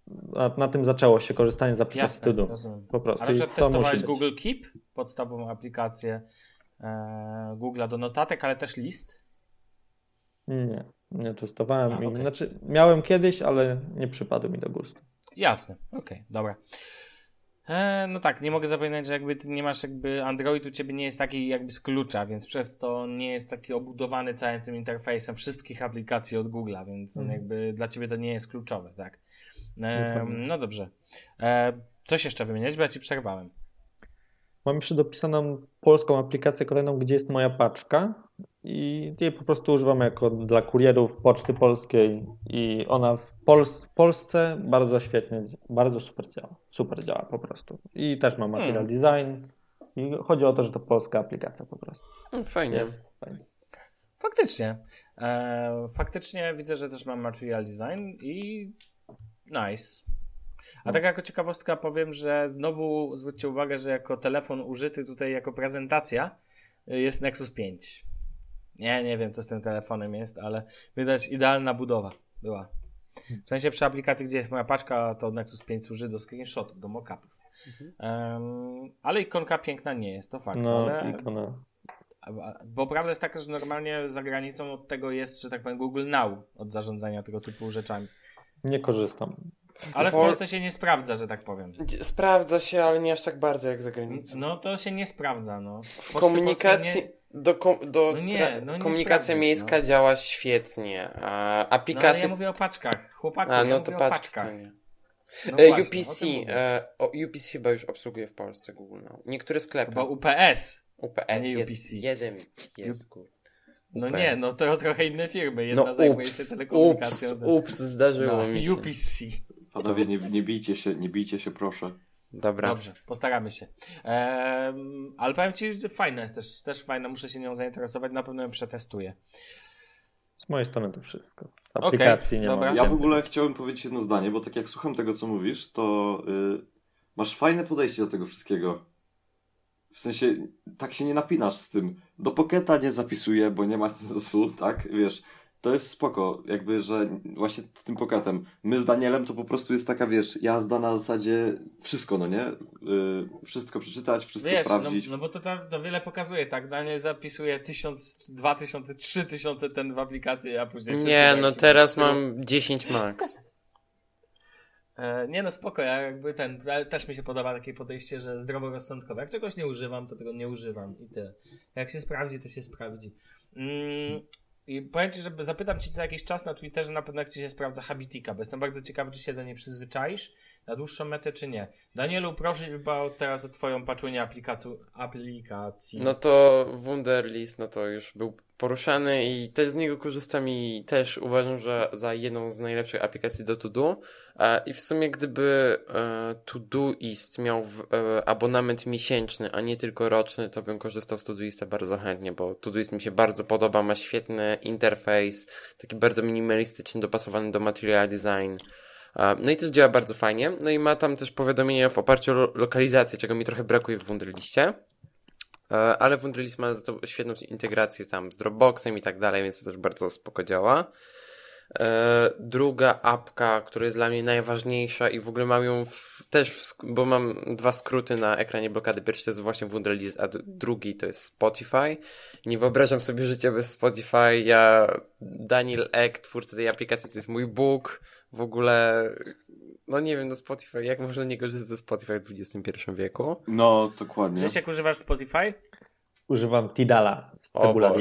na, na tym zaczęło się korzystanie z aplikacji Jasne, To Do. rozumiem. Po prostu. A na przykład testowałeś. Google Keep, podstawową aplikację Google'a do notatek, ale też list? Nie, nie testowałem. A, okej. Znaczy, miałem kiedyś, ale nie przypadł mi do gustu. Jasne, okej, dobra. E, no tak, nie mogę zapominać, że jakby ty nie masz jakby Android u ciebie nie jest taki jakby z klucza, więc przez to nie jest taki obudowany całym tym interfejsem wszystkich aplikacji od Google'a, więc Mhm. jakby dla ciebie to nie jest kluczowe, tak. E, no dobrze. E, coś jeszcze wymieniać, bo ja ci przerwałem. Mam jeszcze dopisaną polską aplikację kolejną, gdzie jest moja paczka i jej po prostu używam jako dla kurierów Poczty Polskiej i ona w, Pols- Polsce bardzo świetnie, bardzo super działa. Super działa po prostu. I też ma material Hmm. design i chodzi o to, że to polska aplikacja po prostu. Mm, Fajnie. Jest fajnie. Faktycznie. E, faktycznie widzę, że też mam material design i nice. A tak jako ciekawostka powiem, że znowu zwróćcie uwagę, że jako telefon użyty tutaj jako prezentacja y, jest Nexus 5. Nie, nie wiem co z tym telefonem jest, ale widać idealna budowa była. W sensie przy aplikacji, gdzie jest moja paczka, to Nexus 5 służy do screenshotów, do mockupów. Em, ale ikonka piękna nie jest, to fakt. No, ale ikona. Bo prawda jest taka, że normalnie za granicą od tego jest, że tak powiem, Google Now od zarządzania tego typu rzeczami. Nie korzystam. Ale w Polsce się nie sprawdza, że tak powiem. Sprawdza się, ale nie aż tak bardzo jak za granicą. No to się nie sprawdza, no. W komunikacji... Nie... Do, kom, do no nie, no nie komunikacja miejska no. działa świetnie. A aplikacja. No, ale ja mówię o paczkach. Chłopaku, A, no ja to paczki, o paczkach. No e, właśnie, UPC. E, o, UPC chyba już obsługuje w Polsce Google Now. Niektóre sklepy. Chyba UPS. UPS. Nie UPC. Jeden jest No nie, no to trochę inne firmy. Jedna no, zajmuje ups, się telekomunikacją. Ups, ups, zdarzyło no, mi się. UPC. Panowie, nie, nie bijcie się, nie bijcie się, proszę. Dobra. Dobrze, postaramy się. Ehm, ale powiem Ci, że fajna jest też, też fajna, muszę się nią zainteresować, na pewno ją przetestuję. Z mojej strony to wszystko. Aplikacji okay, nie dobra. Ja w ogóle chciałem powiedzieć jedno zdanie, bo tak jak słucham tego, co mówisz, to yy, masz fajne podejście do tego wszystkiego. W sensie, tak się nie napinasz z tym. Do poketa nie zapisuję, bo nie ma sensu, tak? Wiesz, to jest spoko, jakby, że właśnie z tym pokatem. My z Danielem to po prostu jest taka, wiesz, jazda na zasadzie wszystko, no nie? Yy, wszystko przeczytać, wszystko wiesz, sprawdzić. No, no bo to, to, to wiele pokazuje, tak? Daniel zapisuje tysiąc, dwa tysiące, trzy tysiące ten w aplikacji, a później Nie, no teraz mam 10 max. E, nie no, spoko, ja jakby ten, też mi się podoba takie podejście, że zdroworozsądkowe. Jak czegoś nie używam, to tego nie używam i tyle. Jak się sprawdzi, to się sprawdzi. Mm, i powiem Ci, żeby zapytam Cię za jakiś czas na Twitterze, na pewno jak Ci się sprawdza Habitika, bo jestem bardzo ciekawy, czy się do niej przyzwyczaisz na dłuższą metę, czy nie. Danielu, proszę teraz o Twoją patrzenie aplikacji. No to Wunderlist, no to już był poruszany i też z niego korzystam i też uważam, że za jedną z najlepszych aplikacji do Todo. E, I w sumie gdyby e, Todoist miał e, abonament miesięczny, a nie tylko roczny, to bym korzystał z Todoista bardzo chętnie, bo Todoist mi się bardzo podoba, ma świetny interfejs, taki bardzo minimalistyczny, dopasowany do material design. No i też działa bardzo fajnie. No i ma tam też powiadomienia w oparciu o lokalizację, czego mi trochę brakuje w Wunderliście. Ale Wunderlist ma za to świetną integrację tam z Dropboxem i tak dalej, więc to też bardzo spoko działa. E, druga apka, która jest dla mnie najważniejsza i w ogóle mam ją w, też, w, bo mam dwa skróty na ekranie blokady. Pierwszy to jest właśnie Wunderlist, a drugi to jest Spotify. Nie wyobrażam sobie życia bez Spotify. Ja, Daniel Ek, twórca tej aplikacji, to jest mój Bóg. W ogóle no nie wiem, no Spotify, jak można nie korzystać ze Spotify w XXI wieku? No, dokładnie. jak używasz Spotify? Używam Tidala z Tabula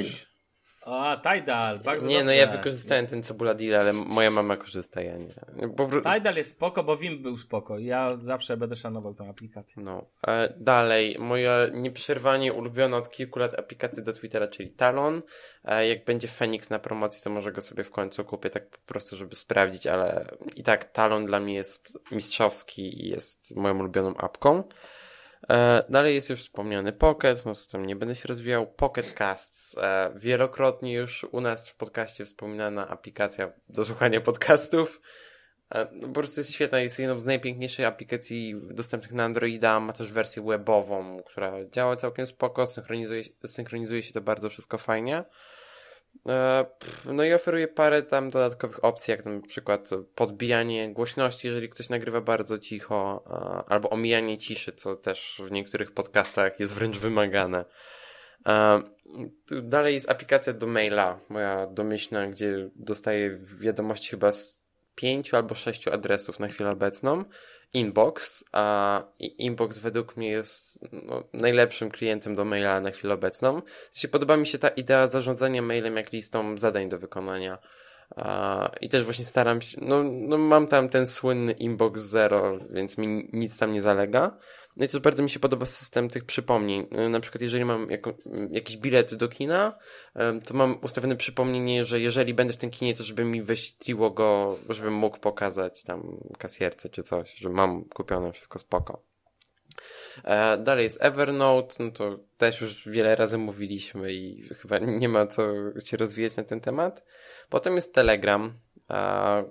a, Tidal, bardzo Nie, dobrze. no ja wykorzystałem ten Cebula Deal, ale moja mama korzysta, ja nie. Bo... Tidal jest spoko, bo Wim był spoko. Ja zawsze będę szanował tę aplikację. No. E, dalej, moja nieprzerwanie ulubiona od kilku lat aplikacja do Twittera, czyli Talon. E, jak będzie Phoenix na promocji, to może go sobie w końcu kupię, tak po prostu, żeby sprawdzić, ale i tak Talon dla mnie jest mistrzowski i jest moją ulubioną apką. E, dalej jest już wspomniany Pocket, no to tam nie będę się rozwijał. Pocket Casts. E, wielokrotnie już u nas w podcaście wspominana aplikacja do słuchania podcastów. E, no, po prostu jest świetna, jest jedną z najpiękniejszych aplikacji dostępnych na Androida. Ma też wersję webową, która działa całkiem spoko, synchronizuje, synchronizuje się to bardzo wszystko fajnie. E, no i oferuje parę tam dodatkowych opcji, jak na przykład podbijanie głośności, jeżeli ktoś nagrywa bardzo cicho, albo omijanie ciszy, co też w niektórych podcastach jest wręcz wymagane. E, dalej jest aplikacja do maila, moja domyślna, gdzie dostaję wiadomości chyba z pięciu albo sześciu adresów na chwilę obecną. Inbox, a Inbox według mnie jest no, najlepszym klientem do maila na chwilę obecną. Podoba mi się ta idea zarządzania mailem jak listą zadań do wykonania. I też właśnie staram się, no, no mam tam ten słynny Inbox Zero, więc mi nic tam nie zalega. No i też bardzo mi się podoba system tych przypomnień. E, na przykład, jeżeli mam jako, jakiś bilet do kina, to mam ustawione przypomnienie, że jeżeli będę w tym kinie, to żeby mi wyświetliło go, żebym mógł pokazać tam kasjerce czy coś, że mam kupione wszystko spoko. E, dalej jest Evernote, no to też już wiele razy mówiliśmy i chyba nie ma co się rozwijać na ten temat. Potem jest Telegram,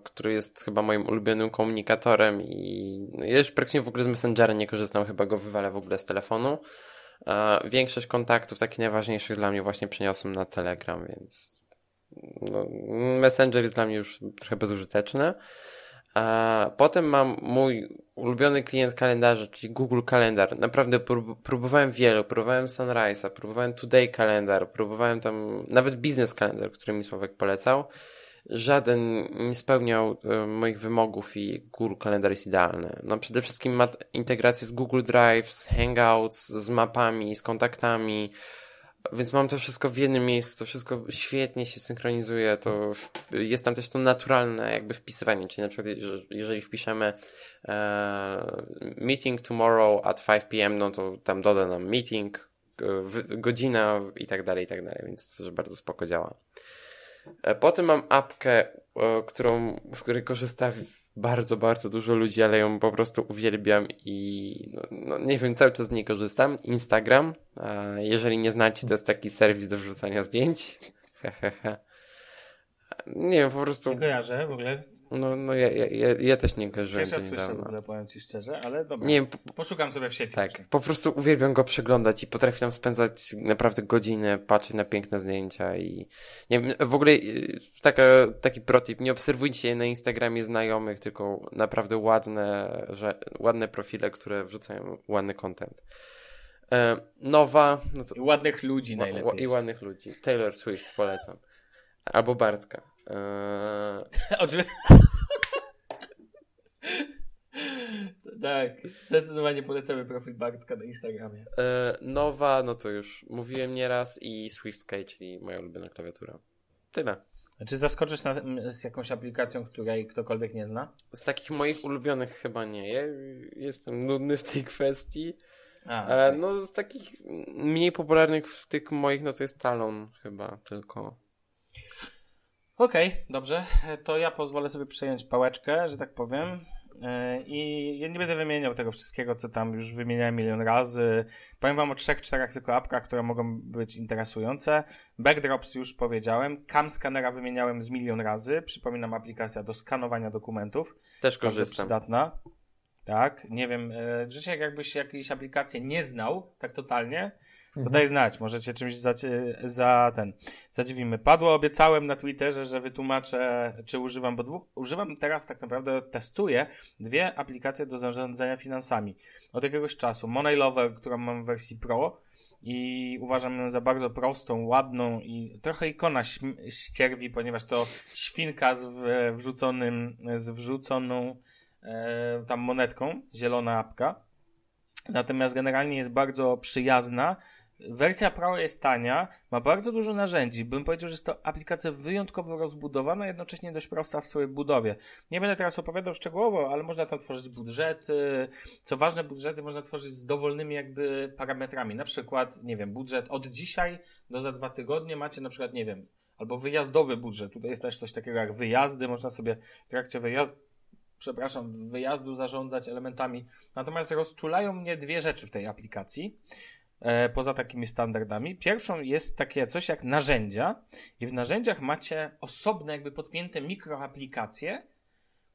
który jest chyba moim ulubionym komunikatorem i ja już praktycznie w ogóle z Messengera nie korzystam, chyba go wywalę w ogóle z telefonu. Większość kontaktów takich najważniejszych dla mnie właśnie przeniosłem na Telegram, więc no, Messenger jest dla mnie już trochę bezużyteczny. A potem mam mój ulubiony klient kalendarza, czyli Google Kalendar. Naprawdę prób próbowałem wielu. Próbowałem Sunrise'a, próbowałem Today Kalendar, próbowałem tam nawet Business Kalendar, który mi Sławek polecał. Żaden nie spełniał e, moich wymogów i Google Kalendar jest idealny. No przede wszystkim ma integrację z Google Drive, z Hangouts, z mapami, z kontaktami, więc mam to wszystko w jednym miejscu, to wszystko świetnie się synchronizuje, to jest tam też to naturalne jakby wpisywanie, czyli na przykład jeżeli wpiszemy e, meeting tomorrow at 5 pm, no to tam doda nam meeting, godzina i tak dalej, i tak dalej, więc to też bardzo spoko działa. E, potem mam apkę, e, którą, z której korzysta bardzo, bardzo dużo ludzi, ale ją po prostu uwielbiam i no, no, nie wiem, cały czas z niej korzystam. Instagram. Jeżeli nie znacie, to jest taki serwis do wrzucania zdjęć. Nie wiem, po prostu. Nie kojarzę w ogóle. No, no ja, ja, ja też nie kojarzyłem Pierwsza słyszę w ogóle, powiem ci szczerze, ale dobra. Nie, po, poszukam sobie w sieci. Tak, po prostu uwielbiam go przeglądać i potrafię tam spędzać naprawdę godziny, patrzeć na piękne zdjęcia i nie wiem, w ogóle y, taka, taki protip, nie obserwujcie na Instagramie znajomych, tylko naprawdę ładne, że, ładne profile, które wrzucają ładny content. E, nowa. No to, I ładnych ludzi najlepiej. I ładnych ludzi. Taylor Swift polecam. Albo Bartka. Eee... tak, zdecydowanie polecamy profil Bartka na Instagramie. Eee, nowa, no to już mówiłem nieraz i SwiftKey, czyli moja ulubiona klawiatura. Tyle. Czy zaskoczysz nas z jakąś aplikacją, której ktokolwiek nie zna? Z takich moich ulubionych chyba nie. Ja jestem nudny w tej kwestii. A, okay. No z takich mniej popularnych w tych moich, no to jest Talon chyba tylko. Okej, okay, dobrze. To ja pozwolę sobie przejąć pałeczkę, że tak powiem. E, I ja nie będę wymieniał tego wszystkiego, co tam już wymieniałem milion razy. Powiem wam o trzech, czterech tylko apkach, które mogą być interesujące. Backdrops już powiedziałem. Cam Scannera wymieniałem z milion razy. Przypominam, aplikacja do skanowania dokumentów. Też korzystam. Bardzo przydatna. Tak, nie wiem. E, Grzesiek, jakbyś jakiejś aplikacji nie znał, tak totalnie, to mhm. daj znać, możecie czymś za, za ten, zadziwimy. Padło, obiecałem na Twitterze, że wytłumaczę, czy używam, bo dwóch, używam teraz tak naprawdę, testuję dwie aplikacje do zarządzania finansami. Od jakiegoś czasu. Money Lover, którą mam w wersji Pro i uważam ją za bardzo prostą, ładną i trochę ikona ścierwi, ponieważ to świnka z wrzuconym, z wrzuconą e, tam monetką, zielona apka. Natomiast generalnie jest bardzo przyjazna, Wersja Pro jest tania, ma bardzo dużo narzędzi. Bym powiedział, że jest to aplikacja wyjątkowo rozbudowana, jednocześnie dość prosta w swojej budowie. Nie będę teraz opowiadał szczegółowo, ale można tam tworzyć budżety. Co ważne, budżety można tworzyć z dowolnymi jakby parametrami. Na przykład, nie wiem, budżet od dzisiaj do za dwa tygodnie macie na przykład, nie wiem, albo wyjazdowy budżet. Tutaj jest też coś takiego jak wyjazdy. Można sobie w trakcie wyjazdu przepraszam, wyjazdu zarządzać elementami. Natomiast rozczulają mnie dwie rzeczy w tej aplikacji. E, poza takimi standardami. Pierwszą jest takie coś jak narzędzia i w narzędziach macie osobne jakby podpięte mikroaplikacje,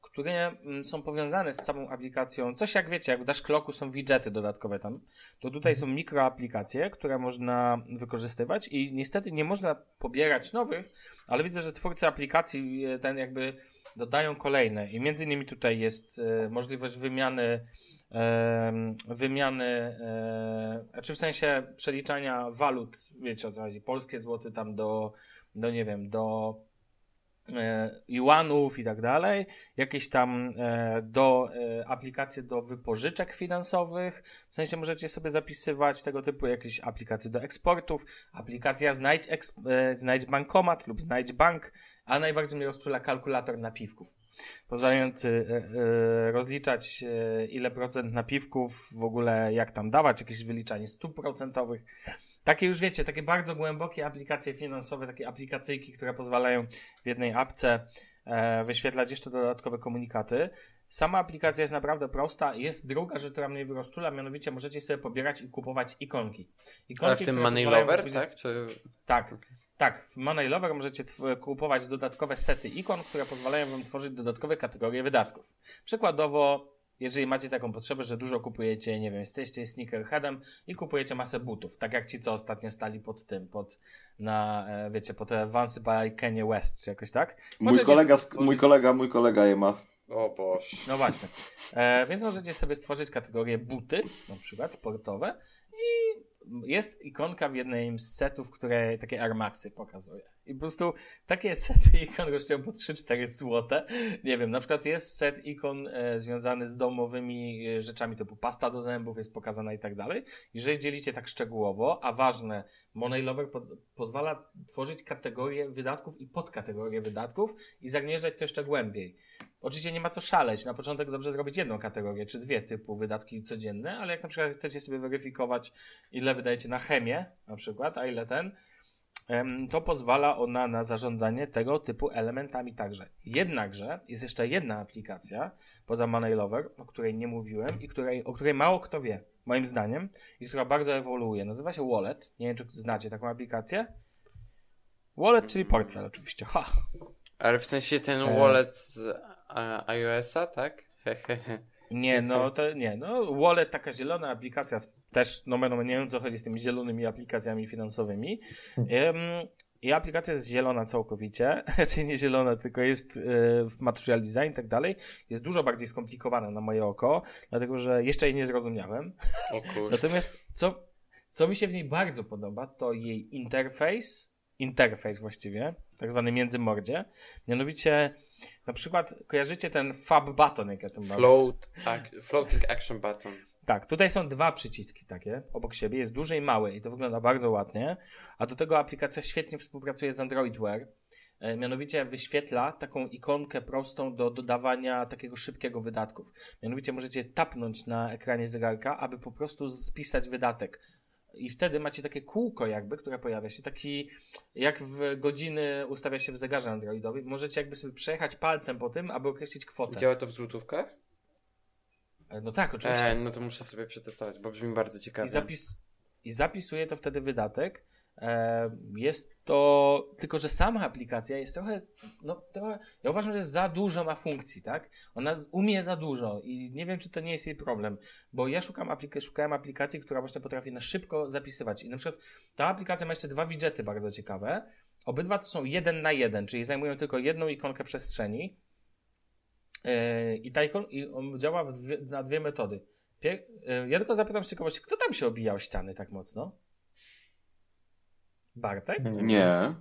które mm, są powiązane z samą aplikacją. Coś jak wiecie, jak w Dashclocku są widgety dodatkowe tam, to tutaj są mikroaplikacje, które można wykorzystywać i niestety nie można pobierać nowych, ale widzę, że twórcy aplikacji e, ten jakby dodają kolejne i między innymi tutaj jest e, możliwość wymiany wymiany, e, znaczy w sensie przeliczania walut, wiecie o co chodzi, polskie złoty tam do, do nie wiem, do e, juanów i tak dalej, jakieś tam e, do aplikacje do wypożyczek finansowych, w sensie możecie sobie zapisywać tego typu jakieś aplikacje do eksportów, aplikacja znajdź, znajdź bankomat lub znajdź bank, a najbardziej mnie rozczula kalkulator napiwków pozwalający e, e, rozliczać e, ile procent napiwków, w ogóle jak tam dawać, jakieś wyliczanie stóp procentowych. Takie już wiecie, takie bardzo głębokie aplikacje finansowe, takie aplikacyjki, które pozwalają w jednej apce wyświetlać jeszcze dodatkowe komunikaty. Sama aplikacja jest naprawdę prosta. Jest druga rzecz, która mnie rozczula, mianowicie możecie sobie pobierać i kupować ikonki. ikonki Ale w tym Money Lover, tak? Czy... Tak. Tak, w Money Lover możecie kupować dodatkowe sety ikon, które pozwalają Wam tworzyć dodatkowe kategorie wydatków. Przykładowo, jeżeli macie taką potrzebę, że dużo kupujecie, nie wiem, jesteście sneakerheadem i kupujecie masę butów, tak jak ci, co ostatnio stali pod tym, pod, na, e, wiecie, pod Vansy by Kanye West, czy jakoś tak? Mój kolega, stworzyć... mój kolega, mój kolega je ma. O Boże. No właśnie. E, więc możecie sobie stworzyć kategorię buty, na przykład sportowe jest ikonka w jednym z setów, które takie Armaxy pokazuje. I po prostu takie sety ikon kosztują po 3-4 złote. Nie wiem, na przykład jest set ikon e, związany z domowymi e, rzeczami typu pasta do zębów jest pokazana i tak dalej. Jeżeli dzielicie tak szczegółowo, a ważne, Money Lover po, pozwala tworzyć kategorie wydatków i podkategorie wydatków i zagnieżdżać to jeszcze głębiej. Oczywiście nie ma co szaleć. Na początek dobrze zrobić jedną kategorię, czy dwie typu wydatki codzienne, ale jak na przykład chcecie sobie weryfikować, ile wydajecie na chemię, na przykład, a ile ten, to pozwala ona na zarządzanie tego typu elementami także. Jednakże jest jeszcze jedna aplikacja poza Money Lover, o której nie mówiłem i której, o której mało kto wie, moim zdaniem, i która bardzo ewoluuje. Nazywa się Wallet. Nie wiem, czy znacie taką aplikację. Wallet, czyli portfel oczywiście. Ha! Ale w sensie ten E. wallet z iOS-a, tak? Nie, no to nie. No, Wallet, taka zielona aplikacja, z- też, no, no nie wiem, co chodzi z tymi zielonymi aplikacjami finansowymi. Em, I aplikacja jest zielona całkowicie, czyli nie zielona, tylko jest e, w material design i tak dalej. Jest dużo bardziej skomplikowana na moje oko, dlatego że jeszcze jej nie zrozumiałem. O kurde. Natomiast co, co mi się w niej bardzo podoba, to jej interfejs, interfejs właściwie, tak zwany międzymordzie. Mianowicie, na przykład kojarzycie ten fab button, jak ja tym mam. Float, ac- floating action button. Tak, tutaj są dwa przyciski takie obok siebie, jest duży i mały i to wygląda bardzo ładnie, a do tego aplikacja świetnie współpracuje z Android Wear. E, Mianowicie wyświetla taką ikonkę prostą do dodawania takiego szybkiego wydatków. Mianowicie możecie tapnąć na ekranie zegarka, aby po prostu spisać wydatek. I wtedy macie takie kółko jakby, które pojawia się, taki jak w godziny ustawia się w zegarze androidowym. Możecie jakby sobie przejechać palcem po tym, aby określić kwotę. Działa to w złotówkach? E, No tak, oczywiście. E, no to muszę sobie przetestować, bo brzmi bardzo ciekawie. I, zapis, I zapisuje to wtedy wydatek. E, jest to, tylko że sama aplikacja jest trochę, no trochę, ja uważam, że za dużo ma funkcji, tak? Ona umie za dużo i nie wiem, czy to nie jest jej problem, bo ja szukam aplika- szukałem aplikacji, która właśnie potrafi na szybko zapisywać i na przykład ta aplikacja ma jeszcze dwa widgety bardzo ciekawe. Obydwa to są jeden na jeden, czyli zajmują tylko jedną ikonkę przestrzeni. Yy, I ta ikon, i on działa dwie, na dwie metody. Pier- yy, ja tylko zapytam z ciekawości, kto tam się obijał ściany tak mocno? Bartek? Nie.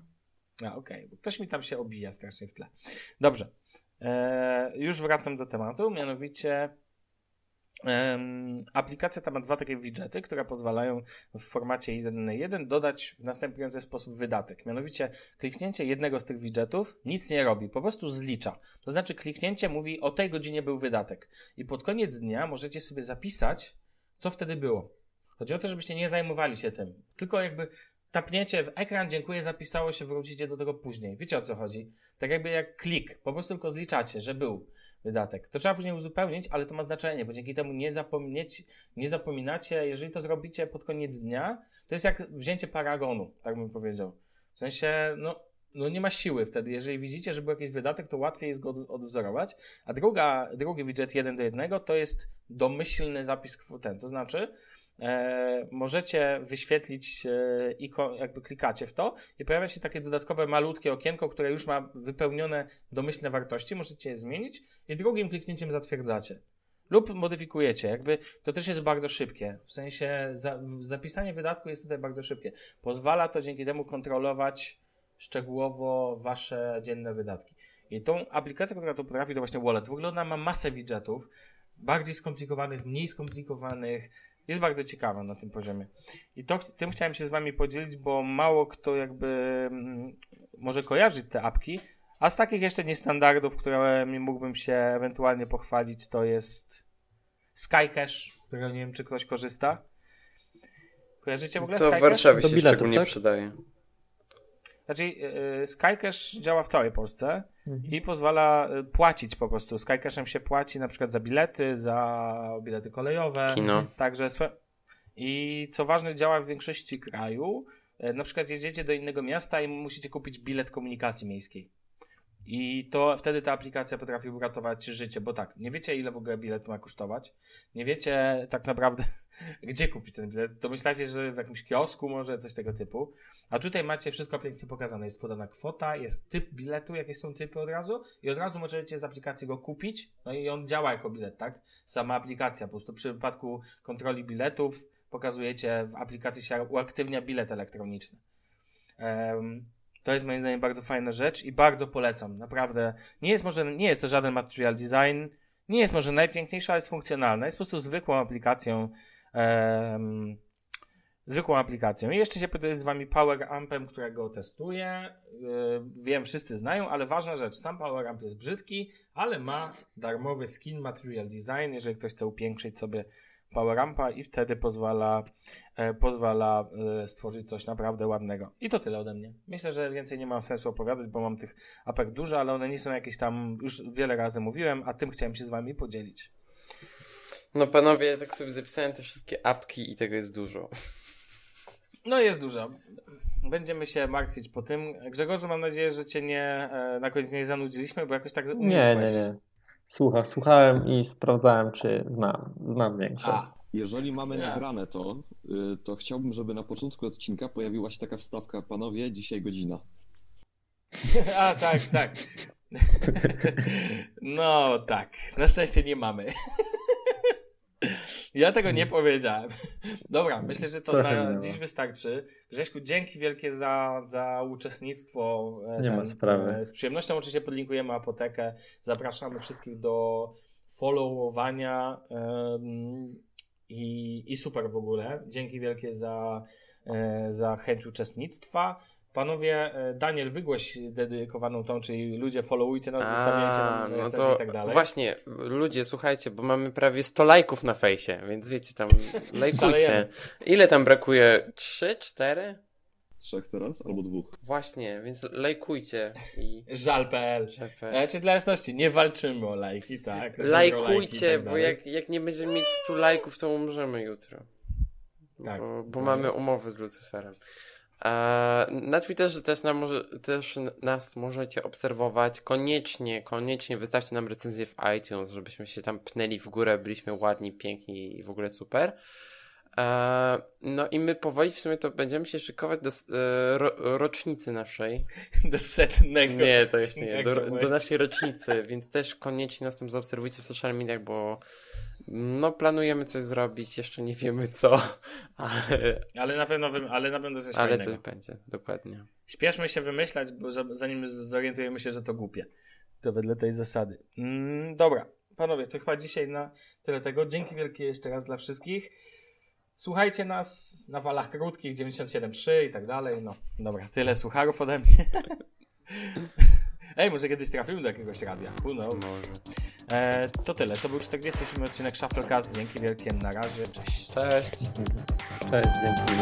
A, okej, bo ktoś mi tam się obija strasznie w tle. Dobrze. E, już wracam do tematu, mianowicie aplikacja ta ma dwa takie widgety, które pozwalają w formacie 1 na 1 dodać w następujący sposób wydatek. Mianowicie kliknięcie jednego z tych widgetów nic nie robi, po prostu zlicza. To znaczy kliknięcie mówi o tej godzinie był wydatek i pod koniec dnia możecie sobie zapisać, co wtedy było. Chodzi o to, żebyście nie zajmowali się tym, tylko jakby tapniecie w ekran, dziękuję, zapisało się, wrócicie do tego później. Wiecie o co chodzi? Tak jakby jak klik, po prostu tylko zliczacie, że był wydatek. To trzeba później uzupełnić, ale to ma znaczenie, bo dzięki temu nie, zapomnieć, nie zapominacie, jeżeli to zrobicie pod koniec dnia, to jest jak wzięcie paragonu, tak bym powiedział. W sensie, no, no nie ma siły wtedy. Jeżeli widzicie, że był jakiś wydatek, to łatwiej jest go od- odwzorować. A druga, drugi widget 1 do 1 to jest domyślny zapis kw- ten. To znaczy, możecie wyświetlić e, ikon, jakby klikacie w to i pojawia się takie dodatkowe malutkie okienko, które już ma wypełnione domyślne wartości. Możecie je zmienić i drugim kliknięciem zatwierdzacie. Lub modyfikujecie, jakby to też jest bardzo szybkie. W sensie za, zapisanie wydatku jest tutaj bardzo szybkie. Pozwala to dzięki temu kontrolować szczegółowo wasze dzienne wydatki. I tą aplikację, która to potrafi, to właśnie Wallet. W ogóle ona ma masę widgetów, bardziej skomplikowanych, mniej skomplikowanych. Jest bardzo ciekawa na tym poziomie. I to, tym chciałem się z wami podzielić, bo mało kto jakby mm, może kojarzyć te apki, a z takich jeszcze niestandardów, które mi mógłbym się ewentualnie pochwalić, to jest Skycash, którego nie wiem, czy ktoś korzysta. Kojarzycie w ogóle To w Skycash? Warszawie się biletów, szczególnie tak? przydaje. Znaczy, yy, Skycash działa w całej Polsce. I pozwala y, płacić po prostu. Skycashem się płaci na przykład za bilety, za bilety kolejowe. Kino. Także swe... I co ważne, działa w większości kraju. E, Na przykład jedziecie do innego miasta i musicie kupić bilet komunikacji miejskiej. I to wtedy ta aplikacja potrafi uratować życie, bo tak, nie wiecie ile w ogóle bilet ma kosztować. Nie wiecie tak naprawdę, Gdzie kupić ten bilet? Domyślacie, że w jakimś kiosku może, coś tego typu. A tutaj macie wszystko pięknie pokazane. Jest podana kwota, jest typ biletu, jakie są typy od razu i od razu możecie z aplikacji go kupić. No i on działa jako bilet, tak? Sama aplikacja. Po prostu przy wypadku kontroli biletów pokazujecie w aplikacji się uaktywnia bilet elektroniczny. Um, to jest moim zdaniem bardzo fajna rzecz i bardzo polecam. Naprawdę. Nie jest może, nie jest to żaden material design, nie jest może najpiękniejsza, ale jest funkcjonalna. Jest po prostu zwykłą aplikacją. Um, zwykłą aplikacją. I jeszcze się podzielę z wami Power Ampem, którego testuję. Yy, wiem, wszyscy znają, ale ważna rzecz. Sam Power Amp jest brzydki, ale ma darmowy skin Material Design, jeżeli ktoś chce upiększyć sobie Power Ampa i wtedy pozwala, e, pozwala e, stworzyć coś naprawdę ładnego. I to tyle ode mnie. Myślę, że więcej nie ma sensu opowiadać, bo mam tych apek dużo, ale one nie są jakieś tam, już wiele razy mówiłem, a tym chciałem się z wami podzielić. No panowie, tak sobie zapisałem te wszystkie apki i tego jest dużo. No jest dużo. Będziemy się martwić po tym. Grzegorzu, mam nadzieję, że cię nie, e, na koniec nie zanudziliśmy, bo jakoś tak Nie, nie, nie. Słucham, słuchałem i sprawdzałem, czy znam. Znam większość. A. Jeżeli mamy ja. nagrane to, y, to chciałbym, żeby na początku odcinka pojawiła się taka wstawka, panowie, dzisiaj godzina. A, tak, tak. No tak, na szczęście nie mamy. Ja tego nie powiedziałem. Dobra, myślę, że to na dziś wystarczy. Grześku, dzięki wielkie za, za uczestnictwo. E, nie ten, ma sprawy. E, z przyjemnością oczywiście podlinkujemy apotekę. Zapraszamy wszystkich do followowania um, i, i super w ogóle. Dzięki wielkie za, e, za chęć uczestnictwa. Panowie, e, Daniel, wygłoś dedykowaną tą, czyli ludzie followujcie nas, wystawiajcie nam no to i tak dalej. Właśnie, ludzie, słuchajcie, bo mamy prawie 100 lajków na fejsie, więc wiecie, tam lajkujcie. Ile tam brakuje? 3, 4? Trzech teraz, albo dwóch. Właśnie, więc lajkujcie. I... Żal.pl. Żal.pl. Znaczy dla jasności, nie walczymy o lajki, tak? Lajkujcie, tak bo jak, jak nie będziemy mieć 100 lajków, to umrzemy jutro. Tak. Bo, bo mamy umowę z Lucyferem. Na Twitterze też, nam też nas możecie obserwować. Koniecznie, koniecznie wystawcie nam recenzję w iTunes, żebyśmy się tam pnęli w górę, byliśmy ładni, piękni i w ogóle super. No i my powoli w sumie to będziemy się szykować do e, ro, rocznicy naszej. Do setnego. Nie, to jeszcze nie. Do, do naszej rocznicy, więc też koniecznie nas tam zaobserwujcie w social mediach, bo no, planujemy coś zrobić, jeszcze nie wiemy co, ale... Ale na pewno, ale na pewno coś Ale fajnego. coś będzie, dokładnie. Śpieszmy się wymyślać, bo zanim zorientujemy się, że to głupie. To wedle tej zasady. Mm, dobra, panowie, to chyba dzisiaj na tyle tego. Dzięki wielkie jeszcze raz dla wszystkich. Słuchajcie nas na falach krótkich 97.3 i tak dalej. No, dobra, tyle słucharów ode mnie. Ej, może kiedyś trafimy do jakiegoś radia. Who knows? Może. E, to tyle. To był 47 odcinek Shufflecast. Dzięki wielkie. Na razie. Cześć. Cześć. Cześć. Dzięki.